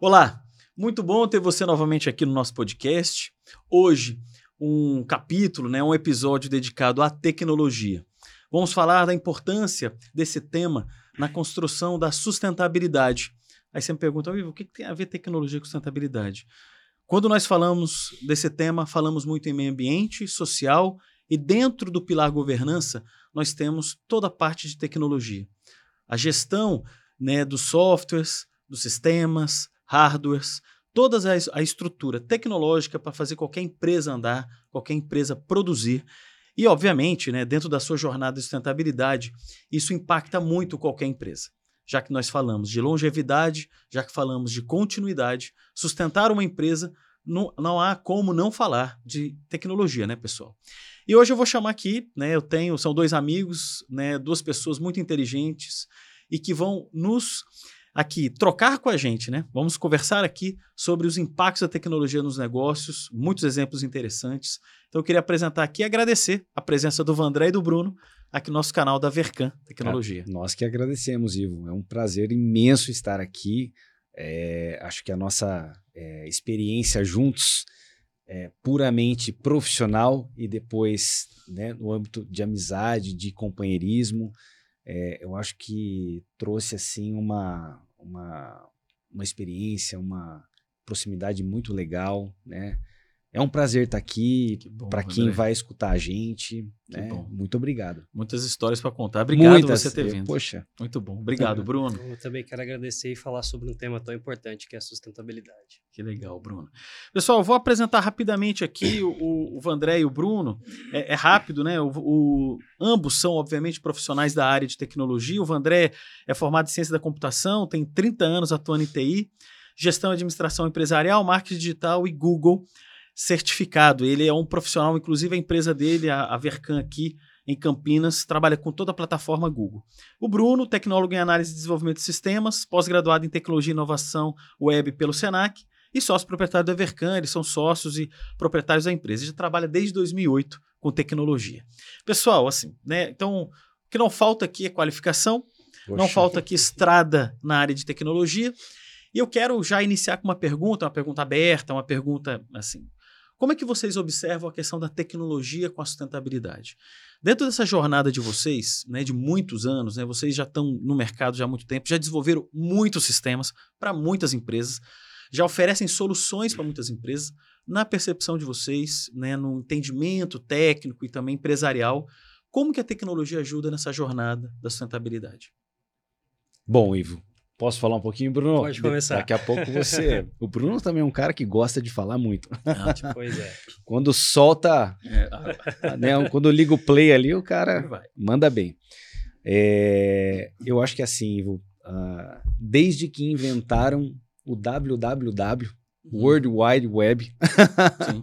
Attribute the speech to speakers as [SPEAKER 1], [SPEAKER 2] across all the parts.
[SPEAKER 1] Olá, muito bom ter você novamente aqui no nosso podcast. Hoje, um capítulo, né, um episódio dedicado à tecnologia. Vamos falar da importância desse tema na construção da sustentabilidade. Aí você me pergunta, o que tem a ver tecnologia com sustentabilidade? Quando nós falamos desse tema, falamos muito em meio ambiente, social e dentro do pilar governança, nós temos toda a parte de tecnologia. A gestão né, dos softwares, dos sistemas, hardwares, toda a, estrutura tecnológica para fazer qualquer empresa andar, qualquer empresa produzir. E, obviamente, né, dentro da sua jornada de sustentabilidade, isso impacta muito qualquer empresa. Já que nós falamos de longevidade, já que falamos de continuidade, sustentar uma empresa, não, não há como não falar de tecnologia, né, pessoal? E hoje eu vou chamar aqui, né, eu tenho, são dois amigos, né, duas pessoas muito inteligentes e que vão nos aqui trocar com a gente, né? Vamos conversar aqui sobre os impactos da tecnologia nos negócios, muitos exemplos interessantes. Então eu queria apresentar aqui e agradecer a presença do Vandré e do Bruno aqui no nosso canal da Vercan Tecnologia.
[SPEAKER 2] É, nós que agradecemos, Ivo. É um prazer imenso estar aqui. É, acho que a nossa é, experiência juntos é puramente profissional e depois né, no âmbito de amizade, de companheirismo, é, eu acho que trouxe assim uma, uma, uma experiência, uma proximidade muito legal, né? É um prazer estar aqui para quem vai escutar a gente. Né? Muito obrigado.
[SPEAKER 1] Muitas histórias para contar. Obrigado Muitas, por você ter vindo.
[SPEAKER 2] Poxa.
[SPEAKER 1] Muito bom. Obrigado, Bruno.
[SPEAKER 3] Eu também quero agradecer e falar sobre um tema tão importante que é a sustentabilidade.
[SPEAKER 1] Que legal, Bruno. Pessoal, vou apresentar rapidamente aqui o, o Vandré e o Bruno. É, é rápido, né? O, o, ambos são, obviamente, profissionais da área de tecnologia. O Vandré é formado em ciência da computação, tem 30 anos atuando em TI, gestão e administração empresarial, marketing digital e Google certificado. Ele é um profissional, inclusive a empresa dele, a, a Vercan aqui em Campinas, trabalha com toda a plataforma Google. O Bruno, tecnólogo em análise e desenvolvimento de sistemas, pós-graduado em tecnologia e inovação web pelo Senac e sócio proprietário da Vercan, eles são sócios e proprietários da empresa. Ele já trabalha desde 2008 com tecnologia. Pessoal, assim, né? Então, o que não falta aqui é qualificação, Poxa. não falta aqui estrada na área de tecnologia. E eu quero já iniciar com uma pergunta, uma pergunta aberta, uma pergunta assim, como é que vocês observam a questão da tecnologia com a sustentabilidade? Dentro dessa jornada de vocês, né, de muitos anos, né, vocês já estão no mercado já há muito tempo, já desenvolveram muitos sistemas para muitas empresas, já oferecem soluções para muitas empresas. Na percepção de vocês, né, no entendimento técnico e também empresarial, como que a tecnologia ajuda nessa jornada da sustentabilidade?
[SPEAKER 2] Bom, Ivo, Posso falar um pouquinho, Bruno?
[SPEAKER 3] Pode começar.
[SPEAKER 2] Daqui a pouco você. o Bruno também é um cara que gosta de falar muito.
[SPEAKER 3] Ah, pois é.
[SPEAKER 2] Quando solta, é. né, quando liga o play ali, o cara manda bem. É, eu acho que assim, Ivo, uh, desde que inventaram o www, uhum. World Wide Web,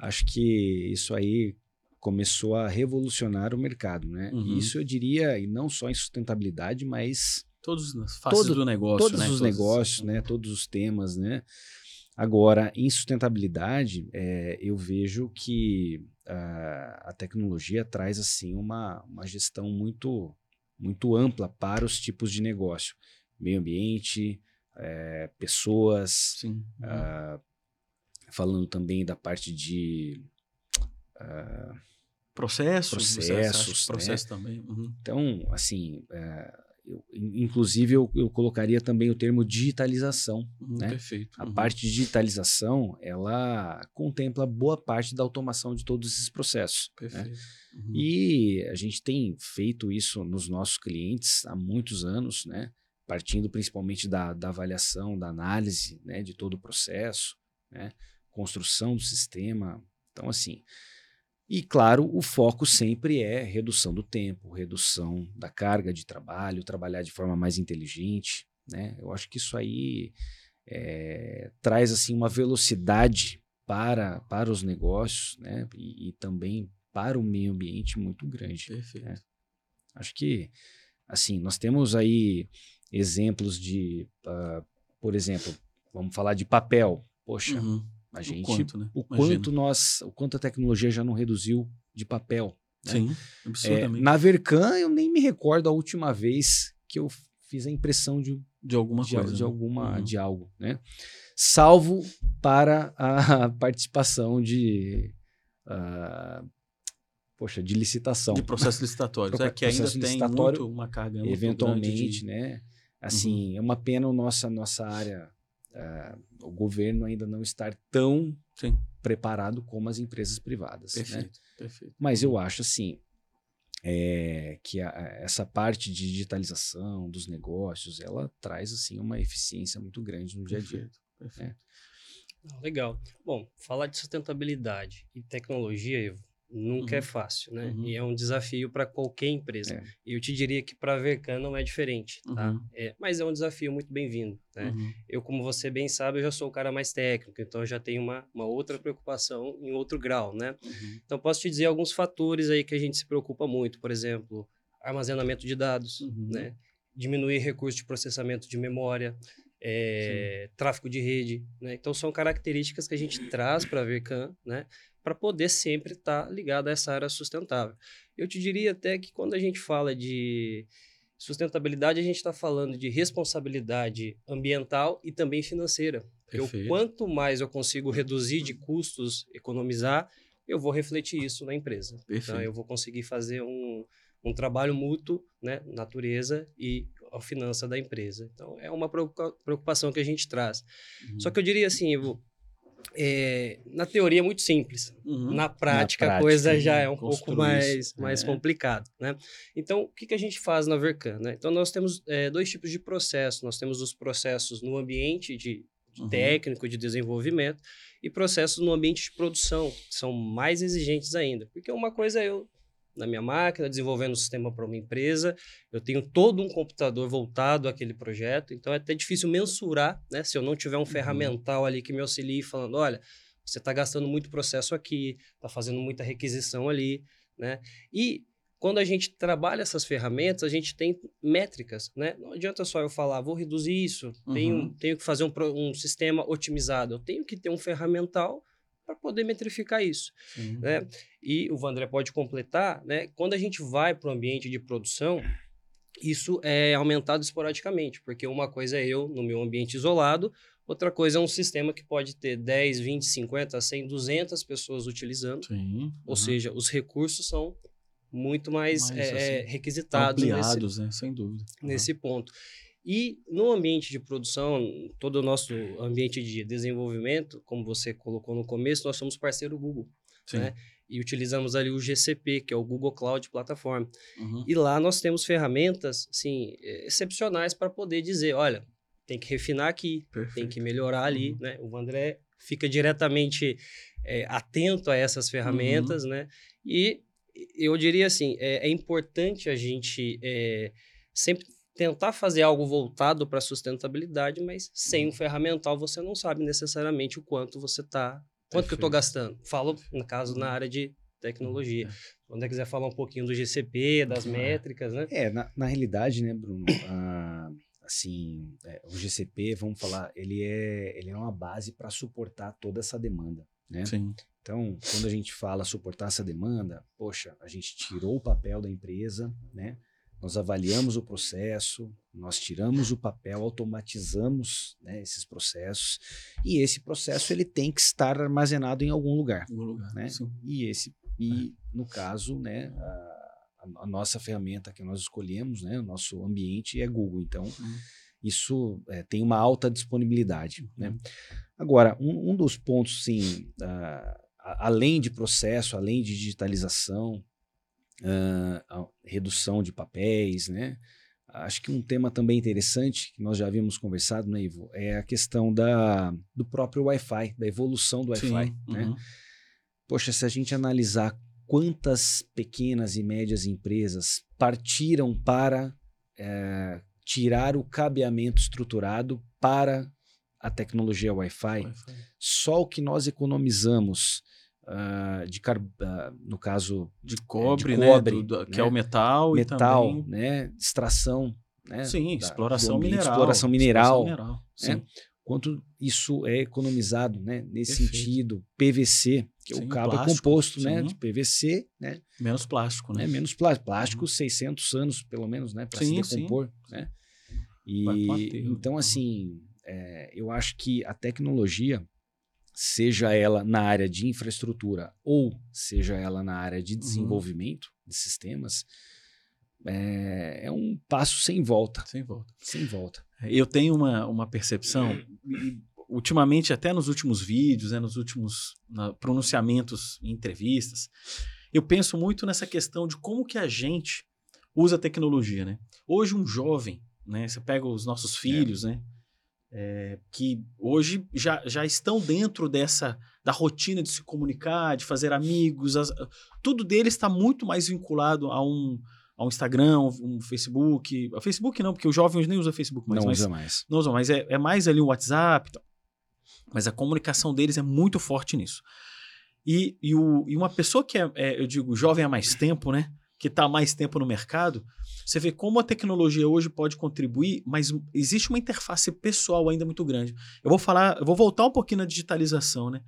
[SPEAKER 2] acho que isso aí começou a revolucionar o mercado, né? Uhum. Isso eu diria, e não só em sustentabilidade, mas
[SPEAKER 1] Todos as faces Todo, do negócio,
[SPEAKER 2] todos né? os todos negócios, né? Todos os temas, né? Agora, em sustentabilidade, é, eu vejo que a, a, tecnologia traz assim uma, uma gestão muito muito ampla para os tipos de negócio, meio ambiente, é, pessoas, uh, falando também da parte de
[SPEAKER 1] uh, processos,
[SPEAKER 2] processos,
[SPEAKER 1] processo né? também.
[SPEAKER 2] Uhum. Então, assim, uh, eu, inclusive, eu, eu, colocaria também o termo digitalização.
[SPEAKER 1] Uhum,
[SPEAKER 2] né?
[SPEAKER 1] Perfeito.
[SPEAKER 2] A parte de digitalização, ela contempla boa parte da automação de todos esses processos.
[SPEAKER 1] Né? Perfeito. Né?
[SPEAKER 2] Uhum. E a gente tem feito isso nos nossos clientes há muitos anos, né? partindo principalmente da, da avaliação, da análise né? de todo o processo, né? construção do sistema. Então, assim, e, claro, o foco sempre é redução do tempo, redução da carga de trabalho, trabalhar de forma mais inteligente. Né? Eu acho que isso aí é, traz assim uma velocidade para, para os negócios né? e, e também para o meio ambiente muito grande.
[SPEAKER 1] Perfeito.
[SPEAKER 2] Né? Acho que, assim, nós temos aí exemplos de, uh, por exemplo, vamos falar de papel. Poxa, uhum. A gente, o quanto, né? o quanto nós, o quanto a tecnologia já não reduziu de papel.
[SPEAKER 1] Né? Sim,
[SPEAKER 2] absurdamente. É, na Vercan, eu nem me recordo a última vez que eu fiz a impressão de,
[SPEAKER 1] de alguma
[SPEAKER 2] de,
[SPEAKER 1] coisa.
[SPEAKER 2] de
[SPEAKER 1] né?
[SPEAKER 2] alguma
[SPEAKER 1] Uhum.
[SPEAKER 2] de algo, né? Salvo para a participação de ah, poxa, de licitação.
[SPEAKER 1] De processo licitatório. É que ainda tem muito uma carga
[SPEAKER 2] eventualmente, né? Assim, é uma pena o nossa nossa área, ah, o governo ainda não estar tão
[SPEAKER 1] Sim.
[SPEAKER 2] preparado como as empresas privadas. Né?
[SPEAKER 1] Perfeito, perfeito.
[SPEAKER 2] Mas eu acho assim é, que a- essa parte de digitalização dos negócios, ela traz assim uma eficiência muito grande no dia a dia.
[SPEAKER 1] Perfeito, perfeito.
[SPEAKER 3] Não, Legal. Bom, falar de sustentabilidade e tecnologia, Ivo, nunca
[SPEAKER 1] Uhum.
[SPEAKER 3] é fácil, né?
[SPEAKER 1] Uhum.
[SPEAKER 3] E é um desafio para qualquer empresa.
[SPEAKER 2] É.
[SPEAKER 3] E eu te diria que para a Vercan não é diferente, tá?
[SPEAKER 1] Uhum.
[SPEAKER 3] É, mas é um desafio muito bem-vindo, né?
[SPEAKER 1] Uhum.
[SPEAKER 3] Eu, como você bem sabe, eu já sou o cara mais técnico, então eu já tenho uma, uma outra preocupação em outro grau, né?
[SPEAKER 1] Uhum.
[SPEAKER 3] Então, posso te dizer alguns fatores aí que a gente se preocupa muito. Por exemplo, armazenamento de dados, né? Diminuir recursos de processamento de memória, é, tráfego de rede, né? Então, são características que a gente traz para a Vercan, né? Para poder sempre estar ligado a essa área sustentável. Eu te diria até que quando a gente fala de sustentabilidade, a gente está falando de responsabilidade ambiental e também financeira. Porque
[SPEAKER 1] Perfeito.
[SPEAKER 3] quanto mais eu consigo reduzir de custos, economizar, eu vou refletir isso na empresa. Então,
[SPEAKER 1] Perfeito.
[SPEAKER 3] eu vou conseguir fazer um, um trabalho mútuo, né? Natureza e a finança da empresa. Então, é uma preocupa- preocupação que a gente traz.
[SPEAKER 1] Uhum.
[SPEAKER 3] Só que eu diria assim, Ivo, é, na teoria é muito simples.
[SPEAKER 1] Uhum.
[SPEAKER 3] Na prática, a
[SPEAKER 2] prática,
[SPEAKER 3] coisa já é um pouco mais, mais
[SPEAKER 1] é.
[SPEAKER 3] complicado, né? Então, o que, que a gente faz na Vercan, né? Então, nós temos é, dois tipos de processos. Nós temos os processos no ambiente de, de
[SPEAKER 1] Uhum.
[SPEAKER 3] técnico, de desenvolvimento, e processos no ambiente de produção, que são mais exigentes ainda. Porque uma coisa é eu, na minha máquina, desenvolvendo um sistema para uma empresa, eu tenho todo um computador voltado àquele projeto, então é até difícil mensurar, né? Se eu não tiver um ferramental ali que me auxilie falando, olha, você está gastando muito processo aqui, está fazendo muita requisição ali, né? E quando a gente trabalha essas ferramentas, a gente tem métricas, né? Não adianta só eu falar, vou reduzir isso, tenho,
[SPEAKER 1] Uhum.
[SPEAKER 3] tenho que fazer um, um sistema otimizado. Eu tenho que ter um ferramental para poder metrificar isso,
[SPEAKER 1] Sim.
[SPEAKER 3] né? E o Vandré pode completar, né? Quando a gente vai para o ambiente de produção, isso é aumentado esporadicamente, porque uma coisa é eu no meu ambiente isolado, outra coisa é um sistema que pode ter 10, 20, 50, 100, 200 pessoas utilizando,
[SPEAKER 1] Sim.
[SPEAKER 3] ou
[SPEAKER 1] Uhum.
[SPEAKER 3] seja, os recursos são muito mais,
[SPEAKER 1] Mais,
[SPEAKER 3] é,
[SPEAKER 1] assim,
[SPEAKER 3] requisitados nesse,
[SPEAKER 1] ampliados, né? Sem dúvida. Uhum.
[SPEAKER 3] nesse ponto. E no ambiente de produção, todo o nosso ambiente de desenvolvimento, como você colocou no começo, nós somos parceiro Google
[SPEAKER 1] Sim.
[SPEAKER 3] né? e utilizamos ali o GCP, que é o Google Cloud Platform.
[SPEAKER 1] Uhum.
[SPEAKER 3] E lá nós temos ferramentas assim, eh, excepcionais para poder dizer, olha, tem que refinar aqui, tem
[SPEAKER 1] Perfeito.
[SPEAKER 3] que melhorar ali,
[SPEAKER 1] Uhum.
[SPEAKER 3] né? O André fica diretamente eh, atento a essas ferramentas, né? E eu diria assim, é, é importante a gente eh, sempre tentar fazer algo voltado para a sustentabilidade, mas sem um ferramental você não sabe necessariamente o quanto você está, quanto que eu estou gastando. Falo, no caso, na
[SPEAKER 1] Uhum.
[SPEAKER 3] área de tecnologia. Se o André quiser falar um pouquinho do GCP, das
[SPEAKER 1] É.
[SPEAKER 3] métricas, né?
[SPEAKER 2] É, na, na realidade, né, Bruno, assim, é, o GCP, vamos falar, ele é, ele é uma base para suportar toda essa demanda, né?
[SPEAKER 1] Sim.
[SPEAKER 2] Então, quando a gente fala suportar essa demanda, poxa, a gente tirou o papel da empresa, né? Nós avaliamos o processo, nós tiramos o papel, automatizamos né, esses processos e esse processo ele tem que estar armazenado em algum lugar,
[SPEAKER 1] algum lugar.
[SPEAKER 2] né? E esse e no caso, né, a, a nossa ferramenta que nós escolhemos, né, o nosso ambiente é Google. Então,
[SPEAKER 1] Uhum.
[SPEAKER 2] isso é, tem uma alta disponibilidade. Né?
[SPEAKER 1] Uhum.
[SPEAKER 2] Agora, um, um dos pontos, sim, a- além de processo, além de digitalização, a redução de papéis, né? Acho que um tema também interessante, que nós já havíamos conversado, né, Ivo, é a questão da, do próprio Wi-Fi, da evolução do Wi-Fi. Né?
[SPEAKER 1] Uhum.
[SPEAKER 2] Poxa, se a gente analisar quantas pequenas e médias empresas partiram para eh, tirar o cabeamento estruturado para a tecnologia Wi-Fi,
[SPEAKER 1] Wi-Fi.
[SPEAKER 2] só o que nós economizamos ah, de car ah, no caso
[SPEAKER 1] De cobre,
[SPEAKER 2] cobre,
[SPEAKER 1] né? Do- do- que
[SPEAKER 2] né?
[SPEAKER 1] é o metal,
[SPEAKER 2] metal,
[SPEAKER 1] e também...
[SPEAKER 2] né, extração, né,
[SPEAKER 1] Sim,
[SPEAKER 2] da-
[SPEAKER 1] exploração
[SPEAKER 2] ambiente,
[SPEAKER 1] mineral.
[SPEAKER 2] exploração mineral,
[SPEAKER 1] mineral.
[SPEAKER 2] né? Quanto isso é economizado, né, nesse
[SPEAKER 1] Perfeito.
[SPEAKER 2] sentido, PVC, que
[SPEAKER 1] Sim,
[SPEAKER 2] o cabo é
[SPEAKER 1] plástico,
[SPEAKER 2] composto, né,
[SPEAKER 1] sim.
[SPEAKER 2] de PVC, né,
[SPEAKER 1] Menos plástico, né?
[SPEAKER 2] né, menos plástico, plástico 600 anos pelo menos, né, para se decompor, né? E então, assim, é, eu acho que a tecnologia, seja ela na área de infraestrutura ou seja ela na área de uhum. desenvolvimento uhum. de sistemas, é, é, um passo sem volta.
[SPEAKER 1] Sem volta.
[SPEAKER 2] Sem volta.
[SPEAKER 1] Eu tenho uma, uma percepção, e, ultimamente, até nos últimos vídeos, né, nos últimos na, pronunciamentos em entrevistas, eu penso muito nessa questão de como que a gente usa a tecnologia. Né? Hoje, um jovem, né, você pega os nossos filhos, é. né, é, que hoje já, já estão dentro dessa da rotina de se comunicar, de fazer amigos, as, tudo deles está muito mais vinculado a um, a um Instagram, um, Facebook. A Facebook não, porque os jovens nem usam Facebook mais.
[SPEAKER 2] Não
[SPEAKER 1] mas,
[SPEAKER 2] usa mais.
[SPEAKER 1] Não usam, mas é, é mais ali o WhatsApp. Mas a comunicação deles é muito forte nisso. E, e, o, e uma pessoa que é, é, eu digo, jovem há mais tempo, né? Que está mais tempo no mercado, você vê como a tecnologia hoje pode contribuir, mas existe uma interface pessoal ainda muito grande. Eu vou falar, eu vou voltar um pouquinho na digitalização, né?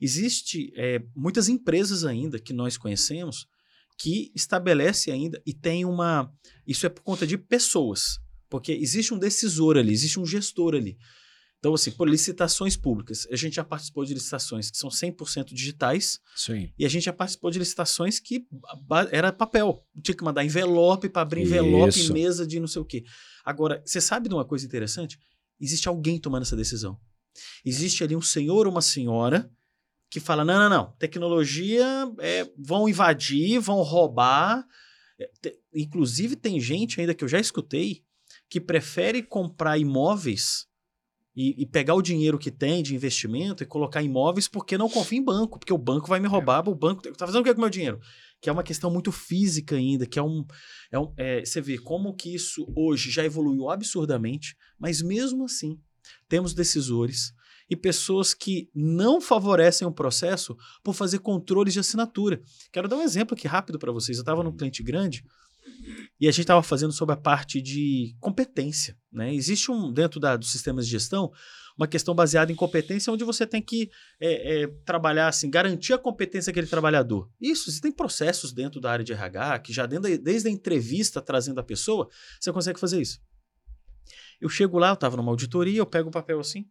[SPEAKER 1] Existe é, muitas empresas ainda que nós conhecemos que estabelece ainda e tem uma. Isso é por conta de pessoas, porque existe um decisor ali, existe um gestor ali. Então, assim, por licitações públicas, a gente já participou de licitações que são 100% digitais.
[SPEAKER 2] Sim.
[SPEAKER 1] E a gente já participou de licitações que era papel. Tinha que mandar envelope para abrir envelope, Isso. mesa de não sei o quê. Agora, você sabe de uma coisa interessante? Existe alguém tomando essa decisão. Existe ali um senhor ou uma senhora que fala: não, não, não, tecnologia é, vão invadir, vão roubar. É, inclusive, tem gente ainda que eu já escutei que prefere comprar imóveis e, e, pegar o dinheiro que tem de investimento e colocar em imóveis porque não confia em banco, porque o banco vai me roubar, é. o banco tá fazendo o que com o meu dinheiro? Que é uma questão muito física ainda, que é um. É um é, você vê como que isso hoje já evoluiu absurdamente, mas mesmo assim, temos decisores e pessoas que não favorecem o processo por fazer controles de assinatura. Quero dar um exemplo aqui rápido para vocês. Eu estava num cliente grande e a gente estava fazendo sobre a parte de competência. Né? Existe um, dentro da, dos sistemas de gestão, uma questão baseada em competência, onde você tem que é, é, trabalhar, assim, garantir a competência daquele trabalhador. Isso, você tem processos dentro da área de RH, que já dentro, desde a entrevista trazendo a pessoa, você consegue fazer isso. Eu chego lá, eu estava numa auditoria, eu pego o papel assim,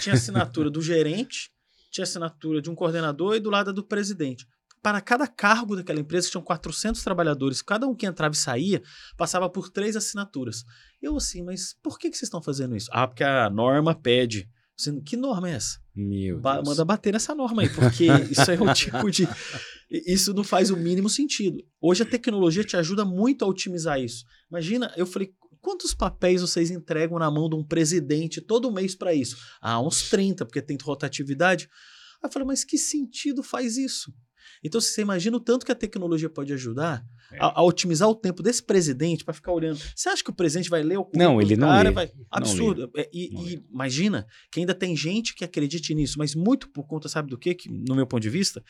[SPEAKER 1] tinha assinatura do gerente, tinha assinatura de um coordenador e do lado do presidente para cada cargo daquela empresa, tinham 400 trabalhadores, cada um que entrava e saía, passava por três assinaturas. Eu assim, mas por que, que vocês estão fazendo isso? Ah, porque a norma pede. Sendo, que norma é essa?
[SPEAKER 2] Meu ba
[SPEAKER 1] Deus. Manda bater nessa norma aí, porque isso é um tipo de. Isso não faz o mínimo sentido. Hoje a tecnologia te ajuda muito a otimizar isso. Imagina, eu falei, quantos papéis vocês entregam na mão de um presidente todo mês para isso? Ah, uns 30, porque tem rotatividade. Aí eu falei, mas que sentido faz isso? Então, você imagina o tanto que a tecnologia pode ajudar é. a, a, otimizar o tempo desse presidente para ficar olhando. Você acha que o presidente vai ler o
[SPEAKER 2] Não, ele não cara, lê. Vai...
[SPEAKER 1] Absurdo. É, e, e imagina que ainda tem gente que acredite nisso, mas muito por conta, sabe do quê? Que, no meu ponto de vista,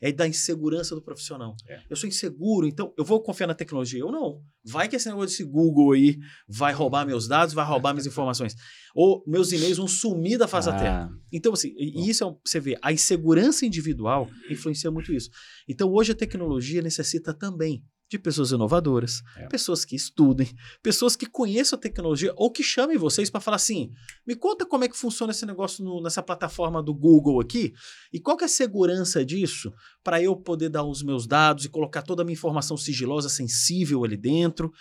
[SPEAKER 1] é da insegurança do profissional. É. Eu sou inseguro, então eu vou confiar na tecnologia. Eu não. Vai que esse negócio desse Google aí vai roubar meus dados, vai roubar minhas informações. Ou meus e-mails vão sumir da face ah. da terra. Então, assim, e isso é, você vê, a insegurança individual influencia muito isso. Então, hoje a tecnologia necessita também de pessoas inovadoras, é. pessoas que estudem, pessoas que conheçam a tecnologia ou que chamem vocês para falar assim: me conta como é que funciona esse negócio no, nessa plataforma do Google aqui e qual que é a segurança disso para eu poder dar os meus dados e colocar toda a minha informação sigilosa, sensível ali dentro.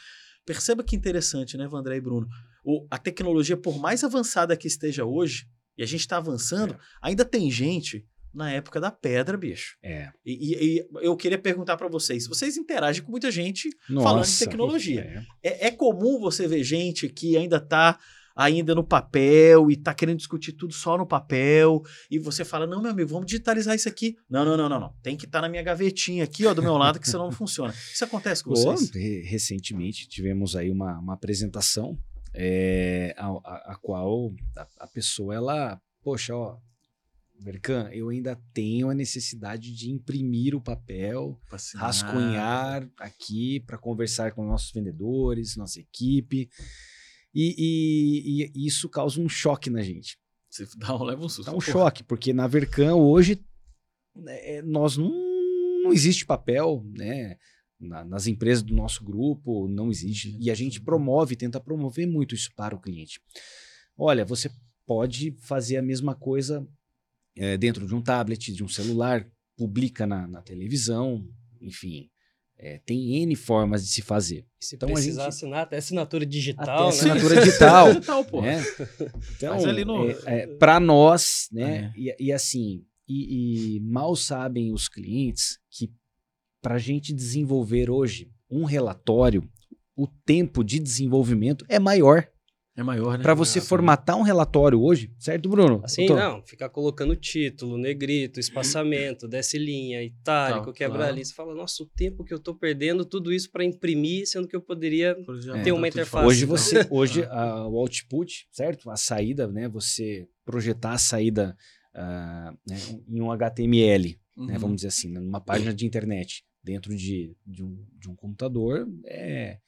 [SPEAKER 1] Perceba que interessante, né, Vandré e Bruno? O, a tecnologia, por mais avançada que esteja hoje, e a gente está avançando, é. ainda tem gente na época da pedra, bicho.
[SPEAKER 2] É.
[SPEAKER 1] E, e, eu queria perguntar para vocês: vocês interagem com muita gente Nossa, falando de tecnologia. É. É, é. comum você ver gente que ainda está ainda no papel e está querendo discutir tudo só no papel e você fala: "Não, meu amigo, vamos digitalizar isso aqui". Não, não, não, não, não. Tem que estar tá na minha gavetinha aqui, ó, do meu lado, que senão não funciona. Isso acontece com vocês?
[SPEAKER 2] recentemente tivemos aí uma, uma apresentação é, a, a, a, qual a, a pessoa ela, poxa, ó, Mercan, eu ainda tenho a necessidade de imprimir o papel, Fascinar. rascunhar aqui para conversar com nossos vendedores, nossa equipe. E, e, e, isso causa um choque na gente.
[SPEAKER 1] Você dá um, leva um susto.
[SPEAKER 2] Dá um choque, porque na Vercan hoje né, é, nós não, não existe papel, né? na, nas empresas do nosso grupo não existe. E a gente promove, tenta promover muito isso para o cliente. Olha, você pode fazer a mesma coisa é, dentro de um tablet, de um celular, publica na, na televisão, enfim. É, tem N formas de se fazer.
[SPEAKER 3] E se
[SPEAKER 2] Então, a
[SPEAKER 3] precisar
[SPEAKER 2] gente-
[SPEAKER 3] assinar até assinatura digital,
[SPEAKER 2] Até
[SPEAKER 3] né?
[SPEAKER 2] assinatura digital.
[SPEAKER 1] Digital, pô.
[SPEAKER 2] né? Então,
[SPEAKER 1] Mas ali no-
[SPEAKER 2] para nós, né? E, e assim, e, e mal sabem os clientes que para a gente desenvolver hoje um relatório, o tempo de desenvolvimento é maior.
[SPEAKER 1] É maior, né?
[SPEAKER 2] Para você
[SPEAKER 1] Ah,
[SPEAKER 2] formatar um relatório hoje, certo, Bruno?
[SPEAKER 3] Assim,
[SPEAKER 2] Tô-
[SPEAKER 3] não, ficar colocando título, negrito, espaçamento, desce linha, itálico,
[SPEAKER 1] Tal,
[SPEAKER 3] quebra
[SPEAKER 1] claro.
[SPEAKER 3] ali. Você fala, nossa, o tempo que eu tô perdendo, tudo isso para imprimir, sendo que eu poderia.
[SPEAKER 1] exemplo,
[SPEAKER 2] É.
[SPEAKER 3] Ter uma
[SPEAKER 1] tá tudo
[SPEAKER 3] interface.
[SPEAKER 2] Hoje
[SPEAKER 1] fácil.
[SPEAKER 2] você, hoje a- o output, certo? A saída, né? Você projetar a saída ah, né, em um HTML, né,
[SPEAKER 1] Uhum.
[SPEAKER 2] vamos dizer assim, numa página de internet, dentro de, de, um, de um computador, é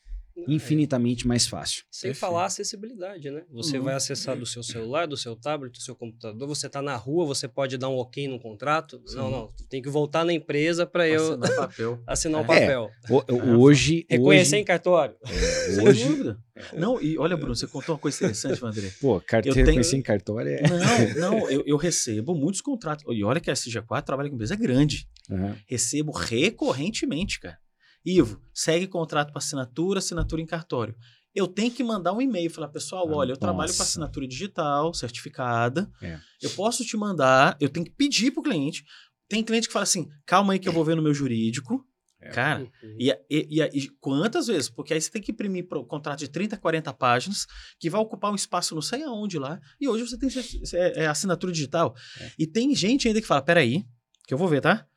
[SPEAKER 2] infinitamente mais fácil.
[SPEAKER 3] Sem
[SPEAKER 1] Perfeito.
[SPEAKER 3] falar acessibilidade, né? Você
[SPEAKER 1] Uhum.
[SPEAKER 3] vai acessar do seu celular, do seu tablet, do seu computador, você tá na rua, você pode dar um ok no contrato.
[SPEAKER 1] Sim.
[SPEAKER 3] Não, não, tem que voltar na empresa para eu
[SPEAKER 1] Assinar papel.
[SPEAKER 3] assinar o
[SPEAKER 1] É.
[SPEAKER 3] papel.
[SPEAKER 2] O- o- hoje,
[SPEAKER 3] Reconhecer em
[SPEAKER 2] hoje,
[SPEAKER 3] cartório.
[SPEAKER 1] Sem
[SPEAKER 2] hoje
[SPEAKER 1] dúvida. Não, e olha, Bruno, você contou uma coisa interessante, André.
[SPEAKER 2] pô, carteira
[SPEAKER 1] Eu tenho-
[SPEAKER 2] reconhecer em cartório é...
[SPEAKER 1] Não, não, eu, eu recebo muitos contratos. E olha que a SG4 trabalha com empresa grande.
[SPEAKER 2] Aham.
[SPEAKER 1] Recebo recorrentemente, cara. Ivo, segue contrato para assinatura, assinatura em cartório. Eu tenho que mandar um e-mail, falar, pessoal,
[SPEAKER 2] Ah,
[SPEAKER 1] olha, eu trabalho com
[SPEAKER 2] nossa.
[SPEAKER 1] assinatura digital, certificada.
[SPEAKER 2] É.
[SPEAKER 1] Eu posso te mandar, eu tenho que pedir pro cliente. Tem cliente que fala assim, calma aí que eu vou ver no meu jurídico.
[SPEAKER 2] É.
[SPEAKER 1] Cara,
[SPEAKER 3] Uhum.
[SPEAKER 1] e, e- e- e quantas vezes? Porque aí você tem que imprimir pro contrato de 30, 40 páginas, que vai ocupar um espaço não sei aonde lá, e hoje você tem é, é assinatura digital.
[SPEAKER 2] É.
[SPEAKER 1] E tem gente ainda que fala, peraí, que eu vou ver, tá?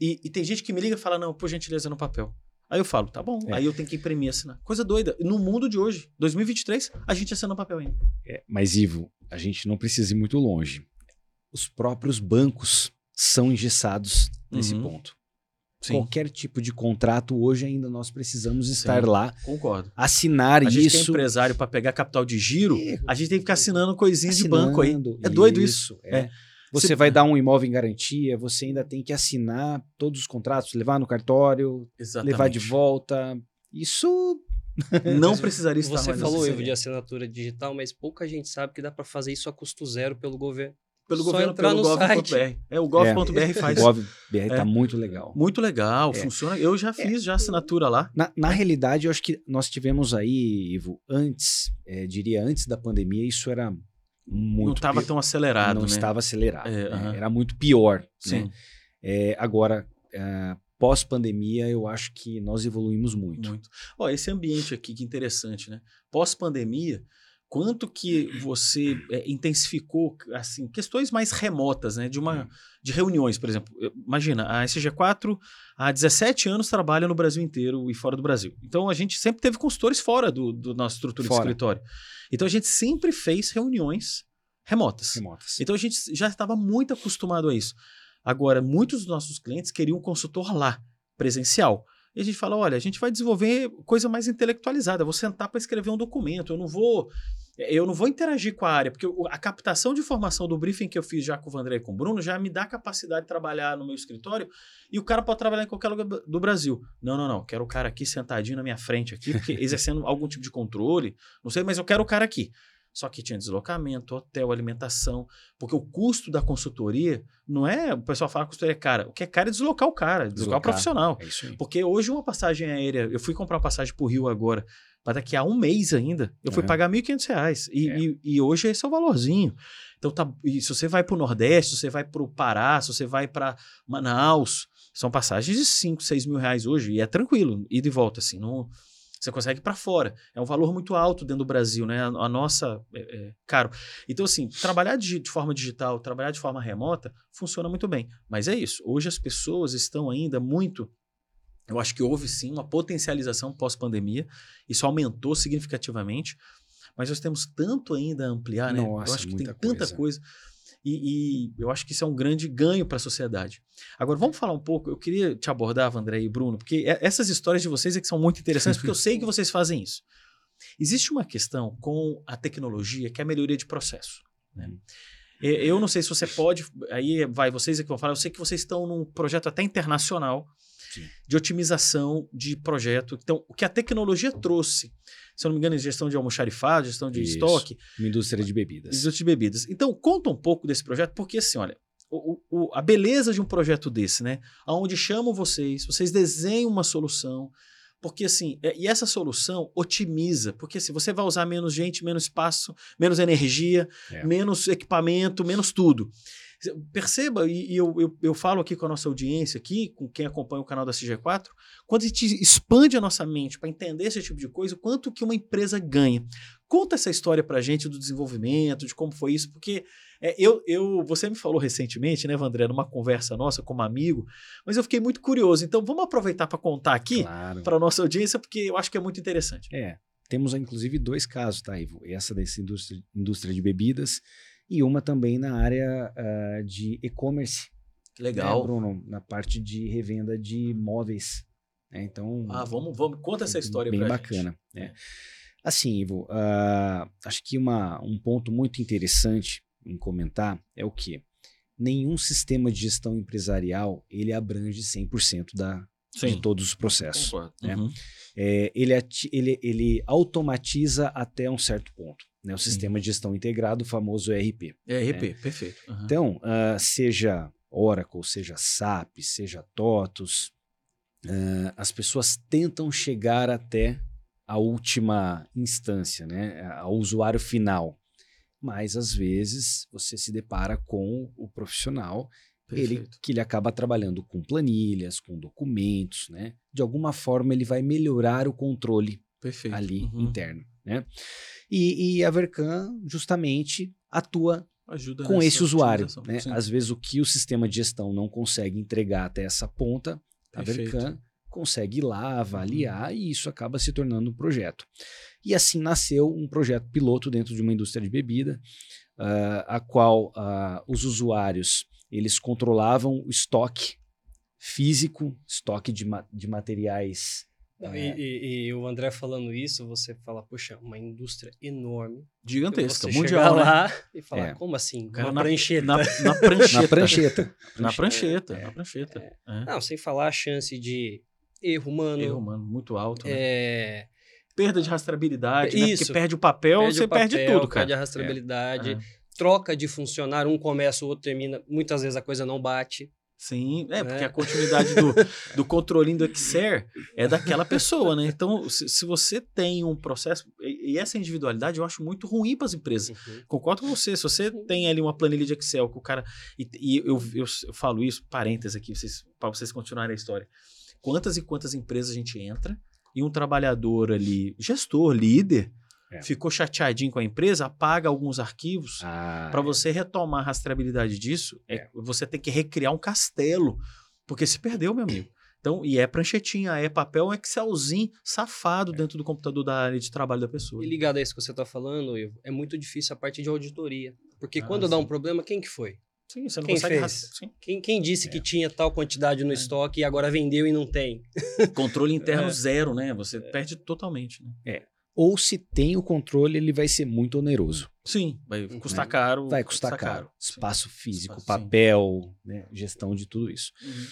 [SPEAKER 1] E, e tem gente que me liga e fala, não, por gentileza, no papel. Aí eu falo, tá bom.
[SPEAKER 2] É.
[SPEAKER 1] Aí eu tenho que imprimir e assinar. Coisa doida. No mundo de hoje, 2023, a gente assina papel ainda.
[SPEAKER 2] É, mas, Ivo, a gente não precisa ir muito longe. Os próprios bancos são engessados nesse
[SPEAKER 1] Uhum.
[SPEAKER 2] ponto.
[SPEAKER 1] Sim,
[SPEAKER 2] Qualquer tipo de contrato, hoje ainda nós precisamos estar
[SPEAKER 1] Sim.
[SPEAKER 2] lá,
[SPEAKER 1] concordo.
[SPEAKER 2] assinar
[SPEAKER 1] A gente que é
[SPEAKER 2] isso.
[SPEAKER 1] empresário para pegar capital de giro,
[SPEAKER 2] É,
[SPEAKER 1] a gente tem que ficar assinando coisinhas de banco aí.
[SPEAKER 2] assinando,
[SPEAKER 1] É doido isso.
[SPEAKER 2] é.
[SPEAKER 1] É.
[SPEAKER 2] Você vai dar um imóvel em garantia, você ainda tem que assinar todos os contratos, levar no cartório,
[SPEAKER 1] Exatamente.
[SPEAKER 2] levar de volta. Isso
[SPEAKER 1] Não precisaria estar
[SPEAKER 3] Você
[SPEAKER 1] mais
[SPEAKER 3] falou, Ivo, de assinatura digital, mas pouca gente sabe que dá para fazer isso a custo zero pelo governo.
[SPEAKER 1] pelo
[SPEAKER 3] Só
[SPEAKER 1] governo,
[SPEAKER 3] entrar
[SPEAKER 1] pelo
[SPEAKER 3] no
[SPEAKER 1] gov.br. É, o gov.br faz.
[SPEAKER 2] o GovBR
[SPEAKER 1] É.
[SPEAKER 2] tá muito legal.
[SPEAKER 1] Muito legal,
[SPEAKER 2] É.
[SPEAKER 1] funciona. Eu já fiz já assinatura lá.
[SPEAKER 2] Na, na realidade, eu acho que nós tivemos aí, Ivo, antes, eh, diria antes da pandemia, isso era muito
[SPEAKER 1] não estava tão acelerado,
[SPEAKER 2] não
[SPEAKER 1] né?
[SPEAKER 2] estava acelerado.
[SPEAKER 1] É,
[SPEAKER 2] né?
[SPEAKER 1] aham.
[SPEAKER 2] Era muito pior.
[SPEAKER 1] Sim.
[SPEAKER 2] Né? É, agora, ah, pós-pandemia, eu acho que nós evoluímos muito.
[SPEAKER 1] Muito. Ó, esse ambiente aqui, que interessante, né? Pós-pandemia, quanto que você é, intensificou, assim, questões mais remotas, né? De uma, de reuniões, por exemplo. Imagina, a SG4 há 17 anos trabalha no Brasil inteiro e fora do Brasil. Então, a gente sempre teve consultores fora do, do nossa estrutura
[SPEAKER 2] Fora.
[SPEAKER 1] de escritório. Então, a gente sempre fez reuniões remotas.
[SPEAKER 2] Remotas.
[SPEAKER 1] Então a gente já estava muito acostumado a isso. Agora, muitos dos nossos clientes queriam um consultor lá, presencial. E a gente fala: olha, a gente vai desenvolver coisa mais intelectualizada. Eu vou sentar para escrever um documento. Eu não vou. Eu não vou interagir com a área, porque a captação de informação do briefing que eu fiz já com o Vandré e com o Bruno já me dá a capacidade de trabalhar no meu escritório e o cara pode trabalhar em qualquer lugar do Brasil. Não, não, não. Quero o cara aqui sentadinho na minha frente aqui, porque exercendo algum tipo de controle. Não sei, mas eu quero o cara aqui. Só que tinha deslocamento, hotel, alimentação, porque o custo da consultoria não é. O pessoal fala que a consultoria é cara. O que é caro é deslocar o cara, deslocar,
[SPEAKER 2] Deslocar.
[SPEAKER 1] o profissional.
[SPEAKER 2] É.
[SPEAKER 1] Porque hoje uma passagem aérea, eu fui comprar uma passagem pro Rio agora, para daqui a um mês ainda, eu fui
[SPEAKER 2] Aham.
[SPEAKER 1] pagar 1.500 reais. E,
[SPEAKER 2] É.
[SPEAKER 1] e, e hoje esse é o valorzinho. Então, tá, se você vai pro Nordeste, se você vai pro Pará, se você vai para Manaus, são passagens de 5, 6 mil reais hoje, e é tranquilo, ida e volta, assim, não, você consegue para fora. É um valor muito alto dentro do Brasil, né? A, a nossa é, é caro. Então, assim, trabalhar de, de forma digital, trabalhar de forma remota, funciona muito bem. Mas é isso. Hoje as pessoas estão ainda muito. Eu acho que houve sim uma potencialização pós-pandemia. Isso aumentou significativamente. Mas nós temos tanto ainda a ampliar, né?
[SPEAKER 2] Nossa,
[SPEAKER 1] eu acho que tem tanta
[SPEAKER 2] coisa.
[SPEAKER 1] coisa. E, e eu acho que isso é um grande ganho para a sociedade. Agora, vamos falar um pouco. Eu queria te abordar, André e Bruno, porque essas histórias de vocês é que são muito interessantes, porque eu sei que vocês fazem isso. Existe uma questão com a tecnologia que é a melhoria de processo. Né? E- Eu não sei se você pode. Aí vai vocês é que vão falar. Eu sei que vocês estão num projeto até internacional
[SPEAKER 2] Sim.
[SPEAKER 1] de otimização de projeto. Então, o que a tecnologia trouxe, se eu não me engano, em gestão de almoxarifado, gestão de
[SPEAKER 2] Isso.
[SPEAKER 1] estoque,
[SPEAKER 2] Uma indústria de bebidas.
[SPEAKER 1] Indústria de bebidas. Então, conta um pouco desse projeto, porque assim, olha, o- o- a beleza de um projeto desse, né? Onde chamam vocês, vocês desenham uma solução, porque assim, é- e essa solução otimiza, porque assim, você vai usar menos gente, menos espaço, menos energia,
[SPEAKER 2] É.
[SPEAKER 1] menos equipamento, menos tudo. Perceba, e, e eu, eu, eu falo aqui com a nossa audiência, aqui, com quem acompanha o canal da CG4, quando a gente expande a nossa mente para entender esse tipo de coisa, o quanto que uma empresa ganha. Conta essa história pra gente do desenvolvimento, de como foi isso, porque é, eu, eu, você me falou recentemente, né, Vandré, numa conversa nossa como amigo, mas eu fiquei muito curioso. Então vamos aproveitar para contar aqui
[SPEAKER 2] Claro.
[SPEAKER 1] para nossa audiência, porque eu acho que é muito interessante.
[SPEAKER 2] É, temos inclusive dois casos, tá, Ivo? Essa dessa indústria, indústria de bebidas e uma também na área ah, de e-commerce, né, Bruno? Na parte de revenda de móveis. né? Então,
[SPEAKER 1] Ah, vamos, vamos, conta essa história
[SPEAKER 2] bem
[SPEAKER 1] pra
[SPEAKER 2] bacana.
[SPEAKER 1] gente.
[SPEAKER 2] né? Assim, Ivo, ah, acho que uma, um ponto muito interessante em comentar é o que nenhum sistema de gestão empresarial ele abrange 100% da, de todos os processos. Né?
[SPEAKER 1] Uhum.
[SPEAKER 2] É, ele, ele, ele automatiza até um certo ponto. Né? O sistema de gestão integrado, o famoso ERP.
[SPEAKER 1] É RP, perfeito. Uhum.
[SPEAKER 2] Então, ah, seja Oracle, seja SAP, seja TOTUS, ah, as pessoas tentam chegar até a última instância, né? ao usuário final. Mas, às vezes, você se depara com o profissional ele, que ele acaba trabalhando com planilhas, com documentos, né? De alguma forma ele vai melhorar o controle
[SPEAKER 1] perfeito.
[SPEAKER 2] ali
[SPEAKER 1] Uhum.
[SPEAKER 2] interno, né? E, e a Vercan justamente atua
[SPEAKER 1] Ajuda
[SPEAKER 2] com esse usuário, né? Às vezes o que o sistema de gestão não consegue entregar até essa ponta, a
[SPEAKER 1] Perfeito.
[SPEAKER 2] Vercan consegue ir lá avaliar e isso acaba se tornando um projeto. E assim nasceu um projeto piloto dentro de uma indústria de bebida, ah, a qual ah, os usuários eles controlavam o estoque físico, estoque de, ma- de materiais.
[SPEAKER 3] Não,
[SPEAKER 2] É.
[SPEAKER 3] e, e- e o André falando isso, você fala, poxa, uma indústria enorme.
[SPEAKER 1] Gigantesca,
[SPEAKER 3] você
[SPEAKER 1] mundial,
[SPEAKER 3] chegar
[SPEAKER 1] né?
[SPEAKER 3] lá e falar,
[SPEAKER 2] É.
[SPEAKER 3] como assim?
[SPEAKER 1] Cara, na-
[SPEAKER 3] prancheta.
[SPEAKER 1] Na, na prancheta.
[SPEAKER 2] Na prancheta.
[SPEAKER 1] Na prancheta,
[SPEAKER 2] É.
[SPEAKER 1] na prancheta. É.
[SPEAKER 3] Não, sem falar a chance de erro humano.
[SPEAKER 1] Erro, mano, muito alto. né?
[SPEAKER 3] é,
[SPEAKER 1] Perda de rastreabilidade, né?
[SPEAKER 3] Isso.
[SPEAKER 1] Porque perde o papel,
[SPEAKER 3] perde
[SPEAKER 1] você
[SPEAKER 3] o papel,
[SPEAKER 1] perde tudo, cara.
[SPEAKER 3] Perde a rastreabilidade,
[SPEAKER 1] É.
[SPEAKER 3] troca de funcionário, um começa, o outro termina. Muitas vezes a coisa não bate.
[SPEAKER 1] Sim, é, porque
[SPEAKER 3] É.
[SPEAKER 1] a continuidade do, do controlinho do Excel é daquela pessoa, né? Então, se, se você tem um processo, e, e essa individualidade eu acho muito ruim para as empresas. Concordo com você. Se você tem ali uma planilha de Excel que o cara. E, e eu, eu, eu falo isso, parênteses aqui, para vocês continuarem a história. Quantas e quantas empresas a gente entra e um trabalhador ali, gestor, líder,
[SPEAKER 2] É.
[SPEAKER 1] ficou chateadinho com a empresa, apaga alguns arquivos.
[SPEAKER 2] Ah,
[SPEAKER 1] Para você retomar a rastreabilidade disso, é, você tem que recriar um castelo, porque se perdeu, meu amigo. Então, e é pranchetinha, é papel, um Excelzinho safado dentro do computador da área de trabalho da pessoa.
[SPEAKER 3] E ligado a isso que você está falando, Ivo, é muito difícil a parte de auditoria. Porque
[SPEAKER 1] Ah,
[SPEAKER 3] quando dá
[SPEAKER 1] sim.
[SPEAKER 3] um problema, quem que foi?
[SPEAKER 1] Sim, você não
[SPEAKER 3] Quem
[SPEAKER 1] consegue
[SPEAKER 3] fez?
[SPEAKER 1] sim.
[SPEAKER 3] Quem, quem disse
[SPEAKER 2] É.
[SPEAKER 3] que tinha tal quantidade no
[SPEAKER 1] É.
[SPEAKER 3] estoque e agora vendeu e não tem?
[SPEAKER 1] Controle interno
[SPEAKER 3] É.
[SPEAKER 1] zero, né? Você perde totalmente. Né?
[SPEAKER 2] Ou se tem o controle, ele vai ser muito oneroso.
[SPEAKER 1] Sim, vai
[SPEAKER 3] Uhum.
[SPEAKER 1] custar caro.
[SPEAKER 2] Vai custar caro.
[SPEAKER 1] Sim.
[SPEAKER 2] Espaço físico,
[SPEAKER 1] Espaço,
[SPEAKER 2] papel, né, gestão de tudo isso.
[SPEAKER 1] Uhum.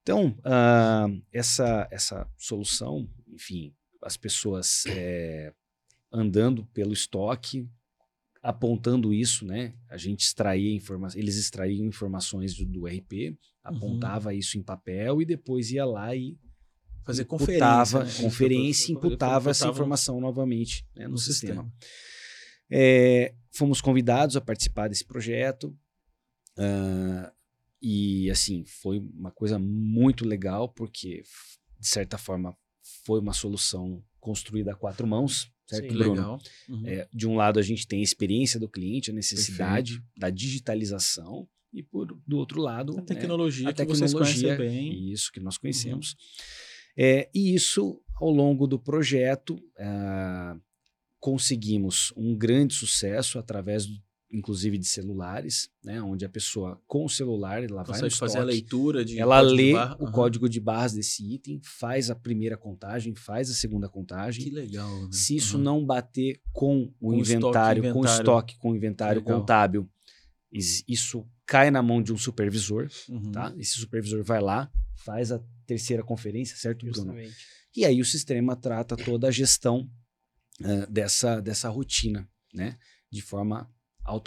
[SPEAKER 2] Então, ah, essa, essa solução, enfim, as pessoas eh, andando pelo estoque, apontando isso, né? A gente extraía informações, eles extraíam informações do, do RP, apontava isso em papel e depois ia lá e
[SPEAKER 1] Fazer
[SPEAKER 2] imputava,
[SPEAKER 1] conferência. né?
[SPEAKER 2] conferência, imputava essa informação novamente né, no,
[SPEAKER 1] no
[SPEAKER 2] sistema.
[SPEAKER 1] sistema.
[SPEAKER 2] É, fomos convidados a participar desse projeto ah, e assim foi uma coisa muito legal porque de certa forma foi uma solução construída a quatro mãos, certo,
[SPEAKER 3] Sim.
[SPEAKER 2] Bruno?
[SPEAKER 1] Legal. Uhum.
[SPEAKER 2] É, de um lado a gente tem a experiência do cliente, a necessidade da digitalização e por do outro lado
[SPEAKER 1] A
[SPEAKER 2] né,
[SPEAKER 1] tecnologia
[SPEAKER 2] a
[SPEAKER 1] que vocês
[SPEAKER 2] tecnologia,
[SPEAKER 1] conhecem bem.
[SPEAKER 2] isso que nós conhecemos. É, e isso, ao longo do projeto, ah, conseguimos um grande sucesso através, do, inclusive, de celulares, né, onde a pessoa, com o celular, ela vai no
[SPEAKER 1] fazer a leitura de.
[SPEAKER 2] ela lê o
[SPEAKER 1] Aham.
[SPEAKER 2] código de barras desse item, faz a primeira contagem, faz a segunda contagem.
[SPEAKER 1] Que legal. né?
[SPEAKER 2] Se isso
[SPEAKER 1] Uhum.
[SPEAKER 2] não bater com o
[SPEAKER 1] Com o estoque,
[SPEAKER 2] inventário, com o
[SPEAKER 1] inventário.
[SPEAKER 2] estoque, com o inventário
[SPEAKER 1] Legal.
[SPEAKER 2] contábil, is- isso cai na mão de um supervisor,
[SPEAKER 1] Uhum.
[SPEAKER 2] tá? Esse supervisor vai lá, faz a terceira conferência, certo, Bruno?
[SPEAKER 3] Justamente.
[SPEAKER 2] E aí o sistema trata toda a gestão eh, dessa, dessa rotina, né? De forma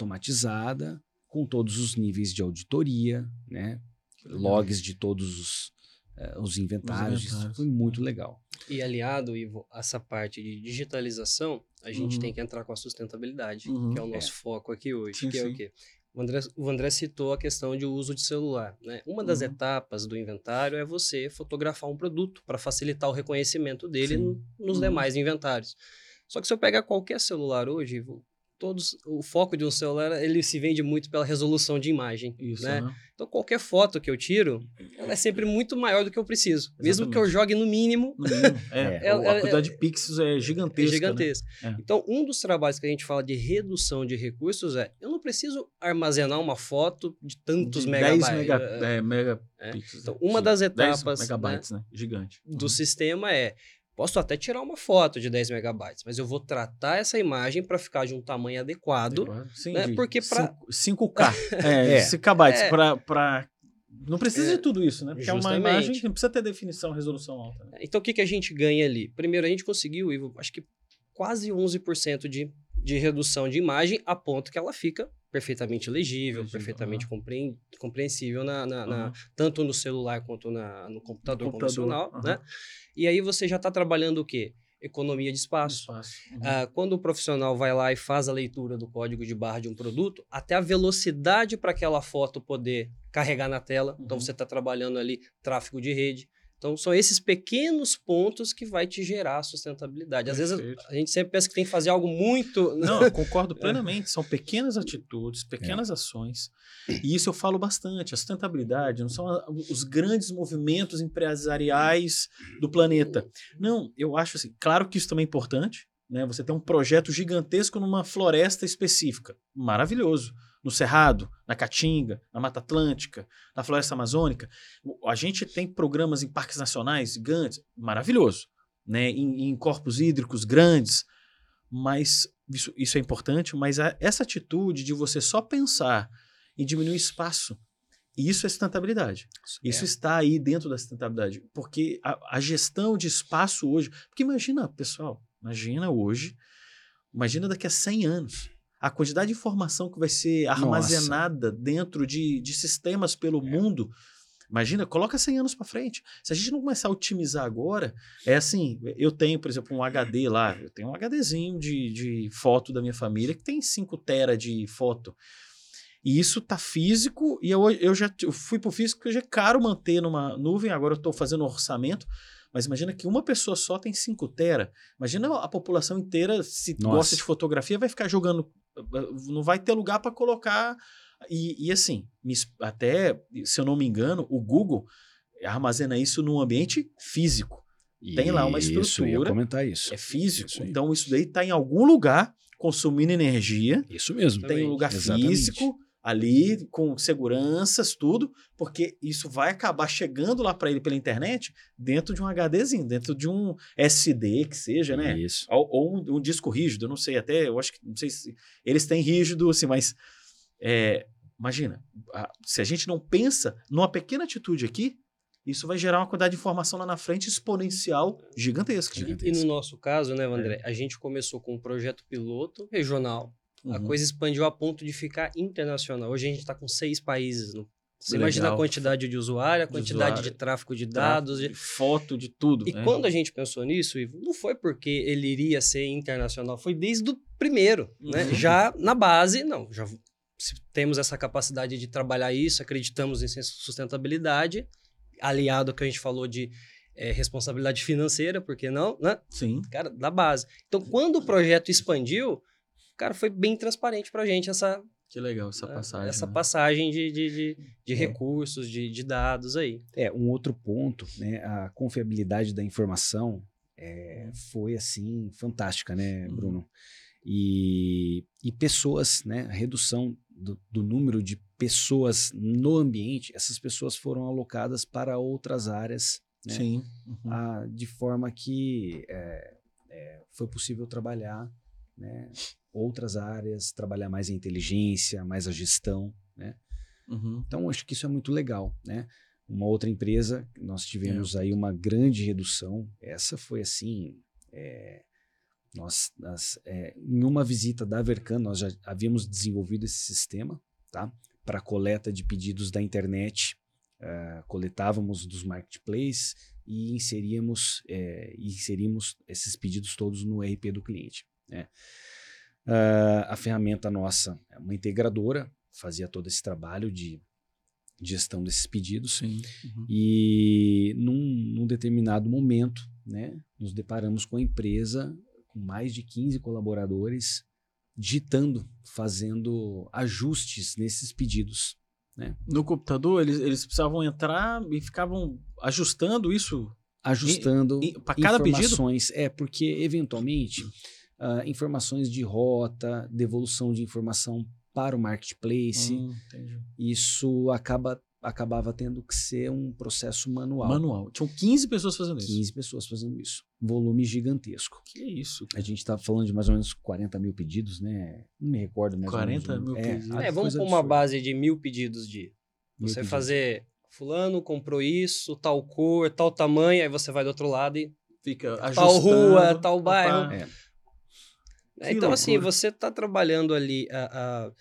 [SPEAKER 2] automatizada, com todos os níveis de auditoria, né? Logs de todos os, eh, os inventários. Isso
[SPEAKER 1] inventários.
[SPEAKER 2] foi muito legal.
[SPEAKER 3] E aliado, Ivo, a essa parte de digitalização, a gente
[SPEAKER 1] Uhum.
[SPEAKER 3] tem que entrar com a sustentabilidade,
[SPEAKER 1] Uhum.
[SPEAKER 3] que é o nosso foco aqui hoje,
[SPEAKER 1] Sim,
[SPEAKER 3] que é
[SPEAKER 1] sim.
[SPEAKER 3] o quê? O André, o André citou a questão de uso de celular. Né? Uma das
[SPEAKER 1] Uhum.
[SPEAKER 3] etapas do inventário é você fotografar um produto para facilitar o reconhecimento dele no- nos
[SPEAKER 1] Uhum.
[SPEAKER 3] demais inventários. Só que se eu pegar qualquer celular hoje, todos, o foco de um celular ele se vende muito pela resolução de imagem.
[SPEAKER 1] Isso,
[SPEAKER 3] né?
[SPEAKER 1] né?
[SPEAKER 3] Então, qualquer foto que eu tiro, ela é sempre muito maior do que eu preciso. Mesmo que eu
[SPEAKER 1] Exatamente.
[SPEAKER 3] jogue no mínimo,
[SPEAKER 1] No mínimo. É,
[SPEAKER 2] É.
[SPEAKER 1] a quantidade de pixels é
[SPEAKER 3] é
[SPEAKER 1] gigantesca.
[SPEAKER 3] gigantesca.
[SPEAKER 1] né? É.
[SPEAKER 3] Então, um dos trabalhos que a gente fala de redução de recursos é: eu não preciso armazenar uma foto de tantos
[SPEAKER 1] De
[SPEAKER 3] megabytes.
[SPEAKER 1] 10 mega,
[SPEAKER 3] É,
[SPEAKER 1] é, megapixels.
[SPEAKER 3] Então,
[SPEAKER 1] né?
[SPEAKER 3] uma das
[SPEAKER 1] 10
[SPEAKER 3] etapas,
[SPEAKER 1] megabytes, né? Gigante.
[SPEAKER 3] do
[SPEAKER 1] Uhum.
[SPEAKER 3] sistema é: posso até tirar uma foto de 10 megabytes, mas eu vou tratar essa imagem para ficar de um tamanho adequado.
[SPEAKER 1] Sim,
[SPEAKER 3] né? Porque pra-
[SPEAKER 1] 5, k É,
[SPEAKER 2] É.
[SPEAKER 1] 5 bytes
[SPEAKER 3] É.
[SPEAKER 1] pra... Não precisa
[SPEAKER 3] É,
[SPEAKER 1] de tudo isso, né? Porque é uma
[SPEAKER 3] justamente.
[SPEAKER 1] imagem que não precisa ter definição, resolução alta. né?
[SPEAKER 3] Então, o que, que a gente ganha ali? Primeiro, a gente conseguiu, Ivo, acho que quase 11% de, de redução de imagem, a ponto que ela fica perfeitamente legível,
[SPEAKER 1] Legível,
[SPEAKER 3] perfeitamente compreen- compreensível, na, na- na-
[SPEAKER 1] Aham.
[SPEAKER 3] tanto no celular quanto na- no computador,
[SPEAKER 1] No computador,
[SPEAKER 3] convencional.
[SPEAKER 1] aham.
[SPEAKER 3] Né? E aí você já está trabalhando o quê? Economia de espaço.
[SPEAKER 1] Espaço. Uhum.
[SPEAKER 3] Ah, quando o profissional vai lá e faz a leitura do código de barra de um produto, até a velocidade para aquela foto poder carregar na tela. Então
[SPEAKER 1] Uhum.
[SPEAKER 3] você está trabalhando ali tráfego de rede. Então são esses pequenos pontos que vai te gerar a sustentabilidade. Às vezes
[SPEAKER 1] Perfeito.
[SPEAKER 3] a gente sempre pensa que tem que fazer algo muito.
[SPEAKER 1] Não, eu concordo
[SPEAKER 3] É.
[SPEAKER 1] plenamente. São pequenas atitudes, pequenas ações. E isso eu falo bastante. A sustentabilidade não são os grandes movimentos empresariais do planeta. Não, eu acho assim, claro que isso também é importante. Né? Você tem um projeto gigantesco numa floresta específica. Maravilhoso. No Cerrado, na Caatinga, na Mata Atlântica, na Floresta Amazônica. A gente tem programas em parques nacionais gigantes. Maravilhoso. Né? Em, em corpos hídricos grandes mas isso, isso é importante, mas a- essa atitude de você só pensar em diminuir espaço, isso é sustentabilidade. Isso
[SPEAKER 2] É.
[SPEAKER 1] está aí dentro da sustentabilidade, porque a, a gestão de espaço hoje, porque imagina, pessoal, imagina hoje, imagina daqui a 100 anos, a quantidade de informação que vai ser armazenada dentro de, de sistemas pelo mundo. Imagina, coloca 100 anos para frente. Se a gente não começar a otimizar agora, é assim, eu tenho, por exemplo, um HD lá, eu tenho um HDzinho de, de foto da minha família que tem 5 tera de foto. E isso tá físico, e eu, eu já eu fui pro físico porque já é caro manter numa nuvem, agora eu estou fazendo um orçamento, mas imagina que uma pessoa só tem 5 tera. Imagina a população inteira, se
[SPEAKER 2] Nossa.
[SPEAKER 1] gosta de fotografia, vai ficar jogando, não vai ter lugar para colocar. E, e assim, até, se eu não me engano, o Google armazena isso num ambiente físico. Tem lá uma
[SPEAKER 2] Isso, eu ia
[SPEAKER 1] estrutura,
[SPEAKER 2] comentar isso.
[SPEAKER 1] É físico.
[SPEAKER 2] Isso
[SPEAKER 1] então isso daí está em algum lugar consumindo energia.
[SPEAKER 2] Isso mesmo.
[SPEAKER 1] Tem um lugar
[SPEAKER 2] Exatamente.
[SPEAKER 1] físico ali, com seguranças, tudo, porque isso vai acabar chegando lá para ele pela internet dentro de um HDzinho, dentro de um SD que seja, né?
[SPEAKER 2] Isso.
[SPEAKER 1] Ou, ou um, um disco rígido, eu não sei, até, eu acho que, não sei se eles têm rígido, assim, mas é, imagina, a- se a gente não pensa numa pequena atitude aqui, isso vai gerar uma quantidade de informação lá na frente exponencial gigantesca.
[SPEAKER 3] E,
[SPEAKER 2] Gigantesco.
[SPEAKER 3] e no nosso caso, né, André, a gente começou com um projeto piloto regional. A
[SPEAKER 1] Uhum.
[SPEAKER 3] coisa expandiu a ponto de ficar internacional. Hoje a gente está com seis países. No... Você
[SPEAKER 1] Legal.
[SPEAKER 3] imagina a quantidade de usuário, a
[SPEAKER 1] De
[SPEAKER 3] quantidade
[SPEAKER 1] usuário.
[SPEAKER 3] de tráfego de dados. de-
[SPEAKER 1] de foto, de tudo.
[SPEAKER 3] E
[SPEAKER 1] né?
[SPEAKER 3] quando a gente pensou nisso, Ivo, não foi porque ele iria ser internacional, foi desde o primeiro, né?
[SPEAKER 1] Uhum.
[SPEAKER 3] Já na base, não, já temos essa capacidade de trabalhar isso, acreditamos em sustentabilidade, aliado ao que a gente falou de eh, responsabilidade financeira, por que não, né?
[SPEAKER 1] Sim.
[SPEAKER 3] Cara, da base. Então, quando o projeto expandiu, cara, foi bem transparente pra gente essa
[SPEAKER 1] Que legal essa
[SPEAKER 3] né,
[SPEAKER 1] passagem.
[SPEAKER 3] essa
[SPEAKER 1] né?
[SPEAKER 3] passagem de, de, de, de
[SPEAKER 2] É.
[SPEAKER 3] recursos, de, de dados aí.
[SPEAKER 2] É, um outro ponto, né? A confiabilidade da informação é, foi, assim, fantástica, né,
[SPEAKER 1] Uhum.
[SPEAKER 2] Bruno? E, e pessoas, né? A redução do, do número de pessoas no ambiente, essas pessoas foram alocadas para outras áreas, né?
[SPEAKER 1] Sim. Uhum.
[SPEAKER 2] ah, de forma que é, é, foi possível trabalhar né, outras áreas, trabalhar mais a inteligência, mais a gestão. Né?
[SPEAKER 1] Uhum.
[SPEAKER 2] Então, acho que isso é muito legal. Né? Uma outra empresa, nós tivemos
[SPEAKER 1] É.
[SPEAKER 2] aí uma grande redução. Essa foi assim. é, nós, nós, é, em uma visita da Vercan, nós já havíamos desenvolvido esse sistema tá? para coleta de pedidos da internet. Ah, coletávamos dos marketplaces e inseríamos, é, inserimos esses pedidos todos no RP do cliente. né? Ah, a ferramenta nossa é uma integradora, fazia todo esse trabalho de gestão desses pedidos.
[SPEAKER 1] Sim. Uhum.
[SPEAKER 2] E num, num determinado momento, né, nos deparamos com a empresa com mais de 15 colaboradores digitando, fazendo ajustes nesses pedidos.
[SPEAKER 1] No computador, eles, eles precisavam entrar e ficavam ajustando isso
[SPEAKER 2] Ajustando
[SPEAKER 1] pra cada pedido?
[SPEAKER 2] É, porque eventualmente ah, informações de rota, devolução de informação para o marketplace,
[SPEAKER 1] Hum,
[SPEAKER 2] isso acaba, acabava tendo que ser um processo manual.
[SPEAKER 1] Manual. Tinham 15 pessoas fazendo isso.
[SPEAKER 2] 15 pessoas fazendo isso. Volume gigantesco.
[SPEAKER 1] Que isso?
[SPEAKER 2] A gente está falando de mais ou menos 40 mil pedidos, né? Não me recordo mais
[SPEAKER 1] 40
[SPEAKER 2] ou menos.
[SPEAKER 1] mil
[SPEAKER 2] número.
[SPEAKER 1] pedidos.
[SPEAKER 3] É, vamos
[SPEAKER 1] coisa
[SPEAKER 3] pôr uma
[SPEAKER 1] absurda.
[SPEAKER 3] base de mil pedidos de
[SPEAKER 2] mil
[SPEAKER 3] você
[SPEAKER 2] pedidos.
[SPEAKER 3] fazer fulano comprou isso, tal cor, tal tamanho, aí você vai do outro lado e
[SPEAKER 1] Fica
[SPEAKER 3] tal
[SPEAKER 1] ajustando.
[SPEAKER 3] rua, tal bairro.
[SPEAKER 2] É.
[SPEAKER 3] É,
[SPEAKER 1] Que
[SPEAKER 3] então, assim,
[SPEAKER 1] loucura.
[SPEAKER 3] você está trabalhando ali a, a-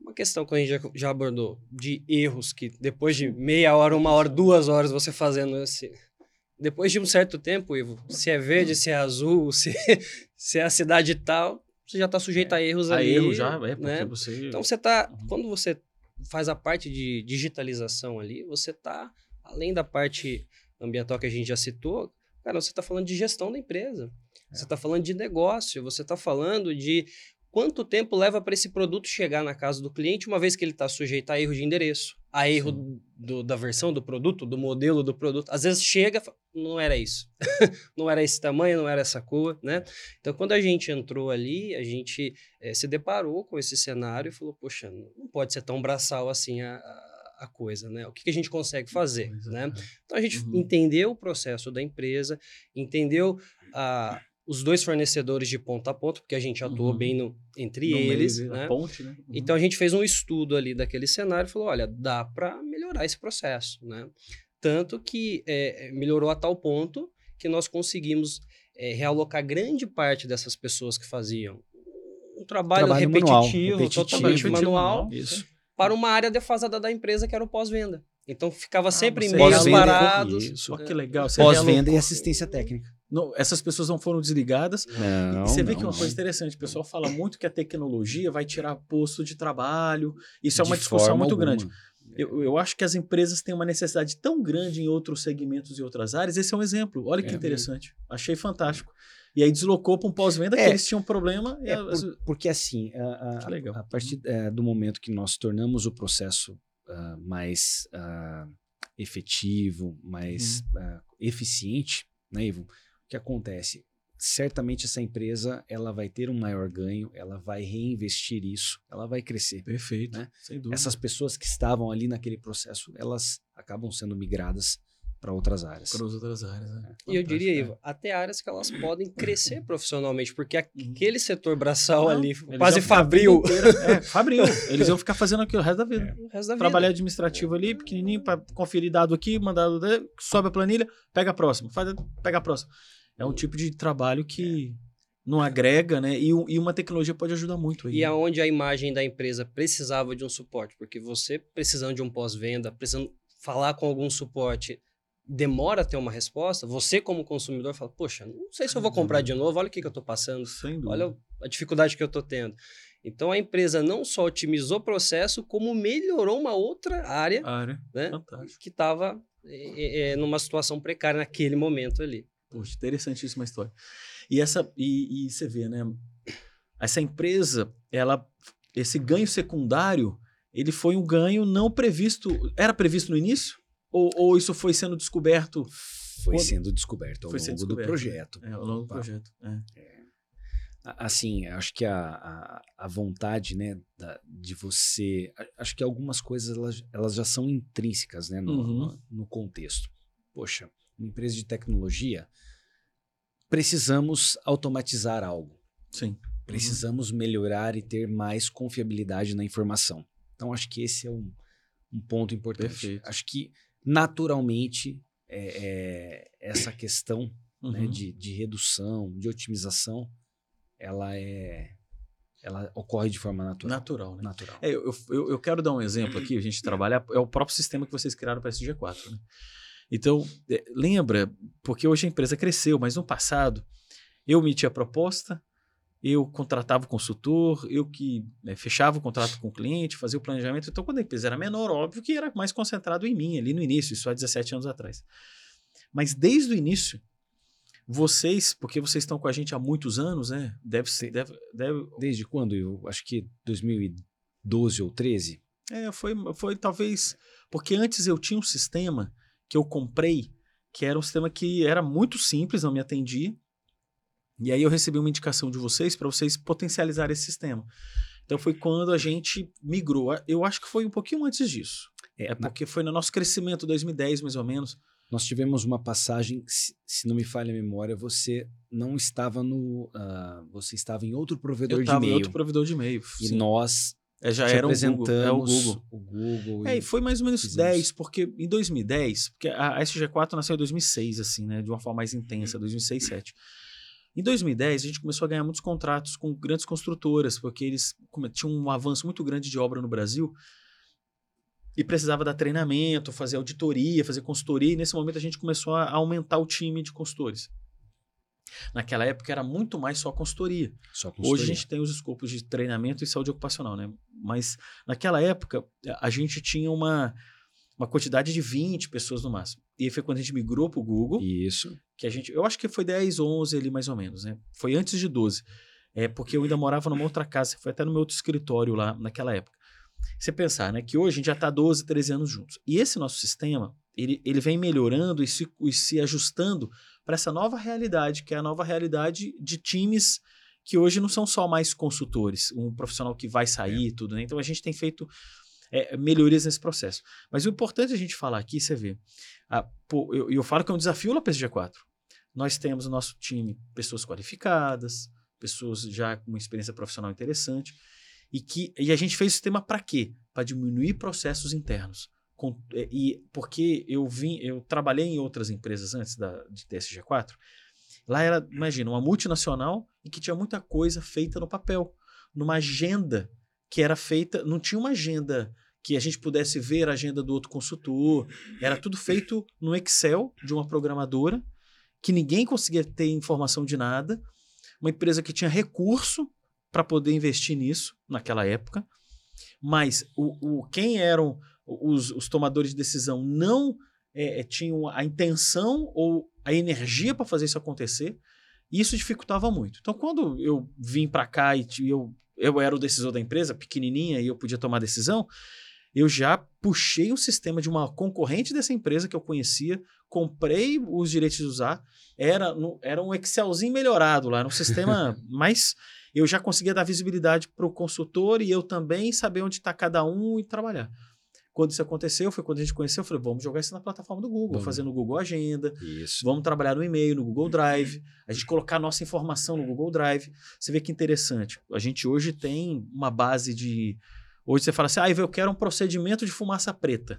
[SPEAKER 3] uma questão que a gente já, já abordou, de erros que depois de meia hora, uma hora, duas horas você fazendo esse. Depois de um certo tempo, Ivo, se é verde, se é azul, se, se é a cidade tal, você já está sujeito a erros
[SPEAKER 1] A
[SPEAKER 3] ali.
[SPEAKER 1] erro já, é, porque
[SPEAKER 3] né?
[SPEAKER 1] você...
[SPEAKER 3] Então você tá.
[SPEAKER 1] Uhum.
[SPEAKER 3] Quando você faz a parte de digitalização ali, você tá, além da parte ambiental que a gente já citou, cara, você tá falando de gestão da empresa. Você tá falando de negócio, você tá falando de quanto tempo leva para esse produto chegar na casa do cliente, uma vez que ele está sujeito a erro de endereço, a erro do- da versão do produto, do modelo do produto. Às vezes chega, e fala, não era isso. não era esse tamanho, não era essa cor, né? Então, quando a gente entrou ali, a gente eh, se deparou com esse cenário e falou, poxa, não pode ser tão braçal assim a, a- a coisa, né? O que, que a gente consegue fazer,
[SPEAKER 1] Pois é,
[SPEAKER 3] né? Então, a gente
[SPEAKER 1] Uhum.
[SPEAKER 3] entendeu o processo da empresa, entendeu ah, os dois fornecedores de ponta a ponta, porque a gente atuou
[SPEAKER 1] Uhum.
[SPEAKER 3] bem no, entre
[SPEAKER 1] No meio
[SPEAKER 3] eles,
[SPEAKER 1] de-
[SPEAKER 3] né?
[SPEAKER 1] A ponte, né? Uhum.
[SPEAKER 3] Então a gente fez um estudo ali daquele cenário e falou: olha, dá para melhorar esse processo, né? Tanto que é, melhorou a tal ponto que nós conseguimos é, realocar grande parte dessas pessoas que faziam um trabalho,
[SPEAKER 2] Trabalho manual,
[SPEAKER 3] repetitivo,
[SPEAKER 2] repetitivo.
[SPEAKER 3] totalmente
[SPEAKER 1] Repetitivo,
[SPEAKER 3] manual,
[SPEAKER 1] manual.
[SPEAKER 2] Isso.
[SPEAKER 3] para uma área defasada da empresa que era o pós-venda. Então ficava sempre
[SPEAKER 1] você
[SPEAKER 3] e-mails
[SPEAKER 1] realocou
[SPEAKER 3] parados.
[SPEAKER 2] isso.
[SPEAKER 3] Né?
[SPEAKER 1] que legal.
[SPEAKER 2] Pós-venda e assistência técnica.
[SPEAKER 1] Não, essas pessoas não foram desligadas.
[SPEAKER 2] Não,
[SPEAKER 1] e você vê que
[SPEAKER 2] não,
[SPEAKER 1] uma coisa interessante, o pessoal fala muito que a tecnologia vai tirar posto de trabalho. Isso é uma discussão muito
[SPEAKER 2] alguma.
[SPEAKER 1] grande. Eu, eu acho que as empresas têm uma necessidade tão grande em outros segmentos e outras áreas. Esse é um exemplo. Olha que
[SPEAKER 2] É.
[SPEAKER 1] interessante. Achei fantástico. E aí deslocou para um pós-venda que
[SPEAKER 2] É.
[SPEAKER 1] eles tinham problema.
[SPEAKER 2] É, por- porque assim, a, a-
[SPEAKER 1] Que legal.
[SPEAKER 2] a partir é, do momento que nós tornamos o processo ah, mais ah, efetivo, mais
[SPEAKER 1] Uhum.
[SPEAKER 2] ah, eficiente, né, Ivo? O que acontece? Certamente essa empresa ela vai ter um maior ganho, ela vai reinvestir isso, ela vai crescer.
[SPEAKER 1] Perfeito.
[SPEAKER 2] né?
[SPEAKER 1] Sem dúvida.
[SPEAKER 2] Essas pessoas que estavam ali naquele processo, elas acabam sendo migradas para outras áreas.
[SPEAKER 1] Para as outras áreas. Né?
[SPEAKER 3] E eu diria, Ivo, até áreas que elas podem crescer profissionalmente, porque
[SPEAKER 1] Uhum.
[SPEAKER 3] aquele setor braçal
[SPEAKER 1] Não,
[SPEAKER 3] ali, quase fabril,
[SPEAKER 1] É, fabril. Eles iam ficar fazendo aquilo o resto da vida.
[SPEAKER 3] o resto da vida.
[SPEAKER 1] Trabalho administrativo ali, pequenininho, para conferir dado aqui, mandado, de- sobe a planilha, pega a próxima, faz, pega a próxima. É um tipo de trabalho que não agrega, né? E, e uma tecnologia pode ajudar muito aí.
[SPEAKER 3] E aonde a imagem da empresa precisava de um suporte, porque você precisando de um pós-venda, precisando falar com algum suporte, demora a ter uma resposta, você como consumidor fala, poxa, não sei se eu vou comprar de novo, olha o que, que eu estou passando, olha a dificuldade que eu estou tendo. Então a empresa não só otimizou o processo, como melhorou uma outra área
[SPEAKER 1] área.
[SPEAKER 3] né, que estava numa situação precária naquele momento ali.
[SPEAKER 1] Poxa, interessantíssima história. E essa e, e você vê, né? Essa empresa, ela esse ganho secundário, ele foi um ganho não previsto. Era previsto no início? Ou, ou isso foi sendo descoberto
[SPEAKER 2] Foi
[SPEAKER 1] Quando-
[SPEAKER 2] sendo descoberto ao
[SPEAKER 1] Foi
[SPEAKER 2] longo do
[SPEAKER 1] descoberto, né?
[SPEAKER 2] projeto.
[SPEAKER 1] é, ao longo do projeto? É.
[SPEAKER 2] A- Assim, acho que a, a, a vontade, né, da- de você. Acho que algumas coisas elas, elas já são intrínsecas, né, no,
[SPEAKER 1] Uhum.
[SPEAKER 2] no, no contexto. Poxa, uma empresa de tecnologia, precisamos automatizar algo.
[SPEAKER 1] Sim.
[SPEAKER 2] Precisamos melhorar e ter mais confiabilidade na informação. Então, acho que esse é um, um ponto importante.
[SPEAKER 1] Perfeito.
[SPEAKER 2] Acho que naturalmente é, é, essa questão né,
[SPEAKER 1] Uhum.
[SPEAKER 2] de, de redução, de otimização, ela é ela ocorre de forma natural.
[SPEAKER 1] Natural, né?
[SPEAKER 2] natural.
[SPEAKER 1] É, eu, eu, eu quero dar um exemplo aqui, a gente trabalha, é o próprio sistema que vocês criaram para esse G4. Né? Então, é, lembra, porque hoje a empresa cresceu, mas no passado, eu emitia a proposta, eu contratava o consultor, eu que né, fechava o contrato com o cliente, fazia o planejamento. Então, quando a empresa era menor, óbvio que era mais concentrado em mim, ali no início, isso há 17 anos atrás. Mas desde o início, vocês, porque vocês estão com a gente há muitos anos, né? Deve ser. Deve, deve,
[SPEAKER 2] Desde quando? Eu acho que 2012 ou 13.
[SPEAKER 1] É, foi, foi talvez. Porque antes eu tinha um sistema que eu comprei, que era um sistema que era muito simples, não me atendia. E aí eu recebi uma indicação de vocês para vocês potencializarem esse sistema. Então foi quando a gente migrou. Eu acho que foi um pouquinho antes disso. É porque foi no nosso crescimento, 2010 mais ou menos.
[SPEAKER 2] Nós tivemos uma passagem, se, não me falha a memória, você não estava no. ah, você estava em outro provedor
[SPEAKER 1] Eu
[SPEAKER 2] de
[SPEAKER 1] estava em
[SPEAKER 2] e-mail.
[SPEAKER 1] outro provedor de e-mail.
[SPEAKER 2] E
[SPEAKER 1] sim.
[SPEAKER 2] nós
[SPEAKER 1] É, já era
[SPEAKER 2] apresentamos
[SPEAKER 1] Google. É o Google.
[SPEAKER 2] o Google.
[SPEAKER 1] É,
[SPEAKER 2] e-
[SPEAKER 1] foi mais ou menos
[SPEAKER 2] fizemos.
[SPEAKER 1] 10, porque em 2010, porque a a SG4 nasceu em 2006, assim, né, de uma forma mais intensa, 2006, 2007. Em 2010, a gente começou a ganhar muitos contratos com grandes construtoras, porque eles tinham um avanço muito grande de obra no Brasil e precisava dar treinamento, fazer auditoria, fazer consultoria, e nesse momento a gente começou a aumentar o time de consultores. Naquela época era muito mais só consultoria.
[SPEAKER 2] só
[SPEAKER 1] Hoje
[SPEAKER 2] consultoria.
[SPEAKER 1] a gente tem os escopos de treinamento e saúde ocupacional, né? Mas naquela época a gente tinha uma, uma quantidade de 20 pessoas no máximo. E aí foi quando a gente migrou para o Google,
[SPEAKER 2] Isso.
[SPEAKER 1] que a gente, eu acho que foi 10, 11 ali mais ou menos, né? Foi antes de 12. É porque eu ainda morava numa outra casa, foi até no meu outro escritório lá naquela época. Você pensar, né, que hoje a gente já está 12, 13 anos juntos. E esse nosso sistema, ele, ele vem melhorando e se, e se ajustando para essa nova realidade, que é a nova realidade de times que hoje não são só mais consultores, um profissional que vai sair e tudo, né? Então a gente tem feito é, melhorias nesse processo. Mas o importante a gente falar aqui, você vê, ah, pô, eu, eu falo que é um desafio lá para esse G4. Nós temos no nosso time pessoas qualificadas, pessoas já com uma experiência profissional interessante, e que e a gente fez o sistema para quê? Para diminuir processos internos. Com, é, e porque eu vim, eu trabalhei em outras empresas antes da de TSG4. Lá era, imagina, uma multinacional e que tinha muita coisa feita no papel, numa agenda que era feita, não tinha uma agenda que a gente pudesse ver a agenda do outro consultor, era tudo feito no Excel de uma programadora, que ninguém conseguia ter informação de nada, uma empresa que tinha recurso para poder investir nisso naquela época, mas o, o quem eram os, os tomadores de decisão não é, tinham a intenção ou a energia para fazer isso acontecer, e isso dificultava muito. Então, quando eu vim para cá e eu, eu era o decisor da empresa, pequenininha, e eu podia tomar decisão, eu já puxei um sistema de uma concorrente dessa empresa que eu conhecia, comprei os direitos de usar, era, no- era um Excelzinho melhorado lá, era um sistema, mas eu já conseguia dar visibilidade para o consultor e eu também saber onde está cada um e trabalhar. Quando isso aconteceu, foi quando a gente conheceu, eu falei, vamos jogar isso na plataforma do Google,
[SPEAKER 2] Vamos.
[SPEAKER 1] fazer no Google Agenda,
[SPEAKER 2] Isso.
[SPEAKER 1] Vamos trabalhar no e-mail, no Google Drive, a gente colocar a nossa informação no Google Drive. Você vê que interessante. A gente hoje tem uma base de. Hoje você fala assim, ah, eu quero um procedimento de fumaça preta.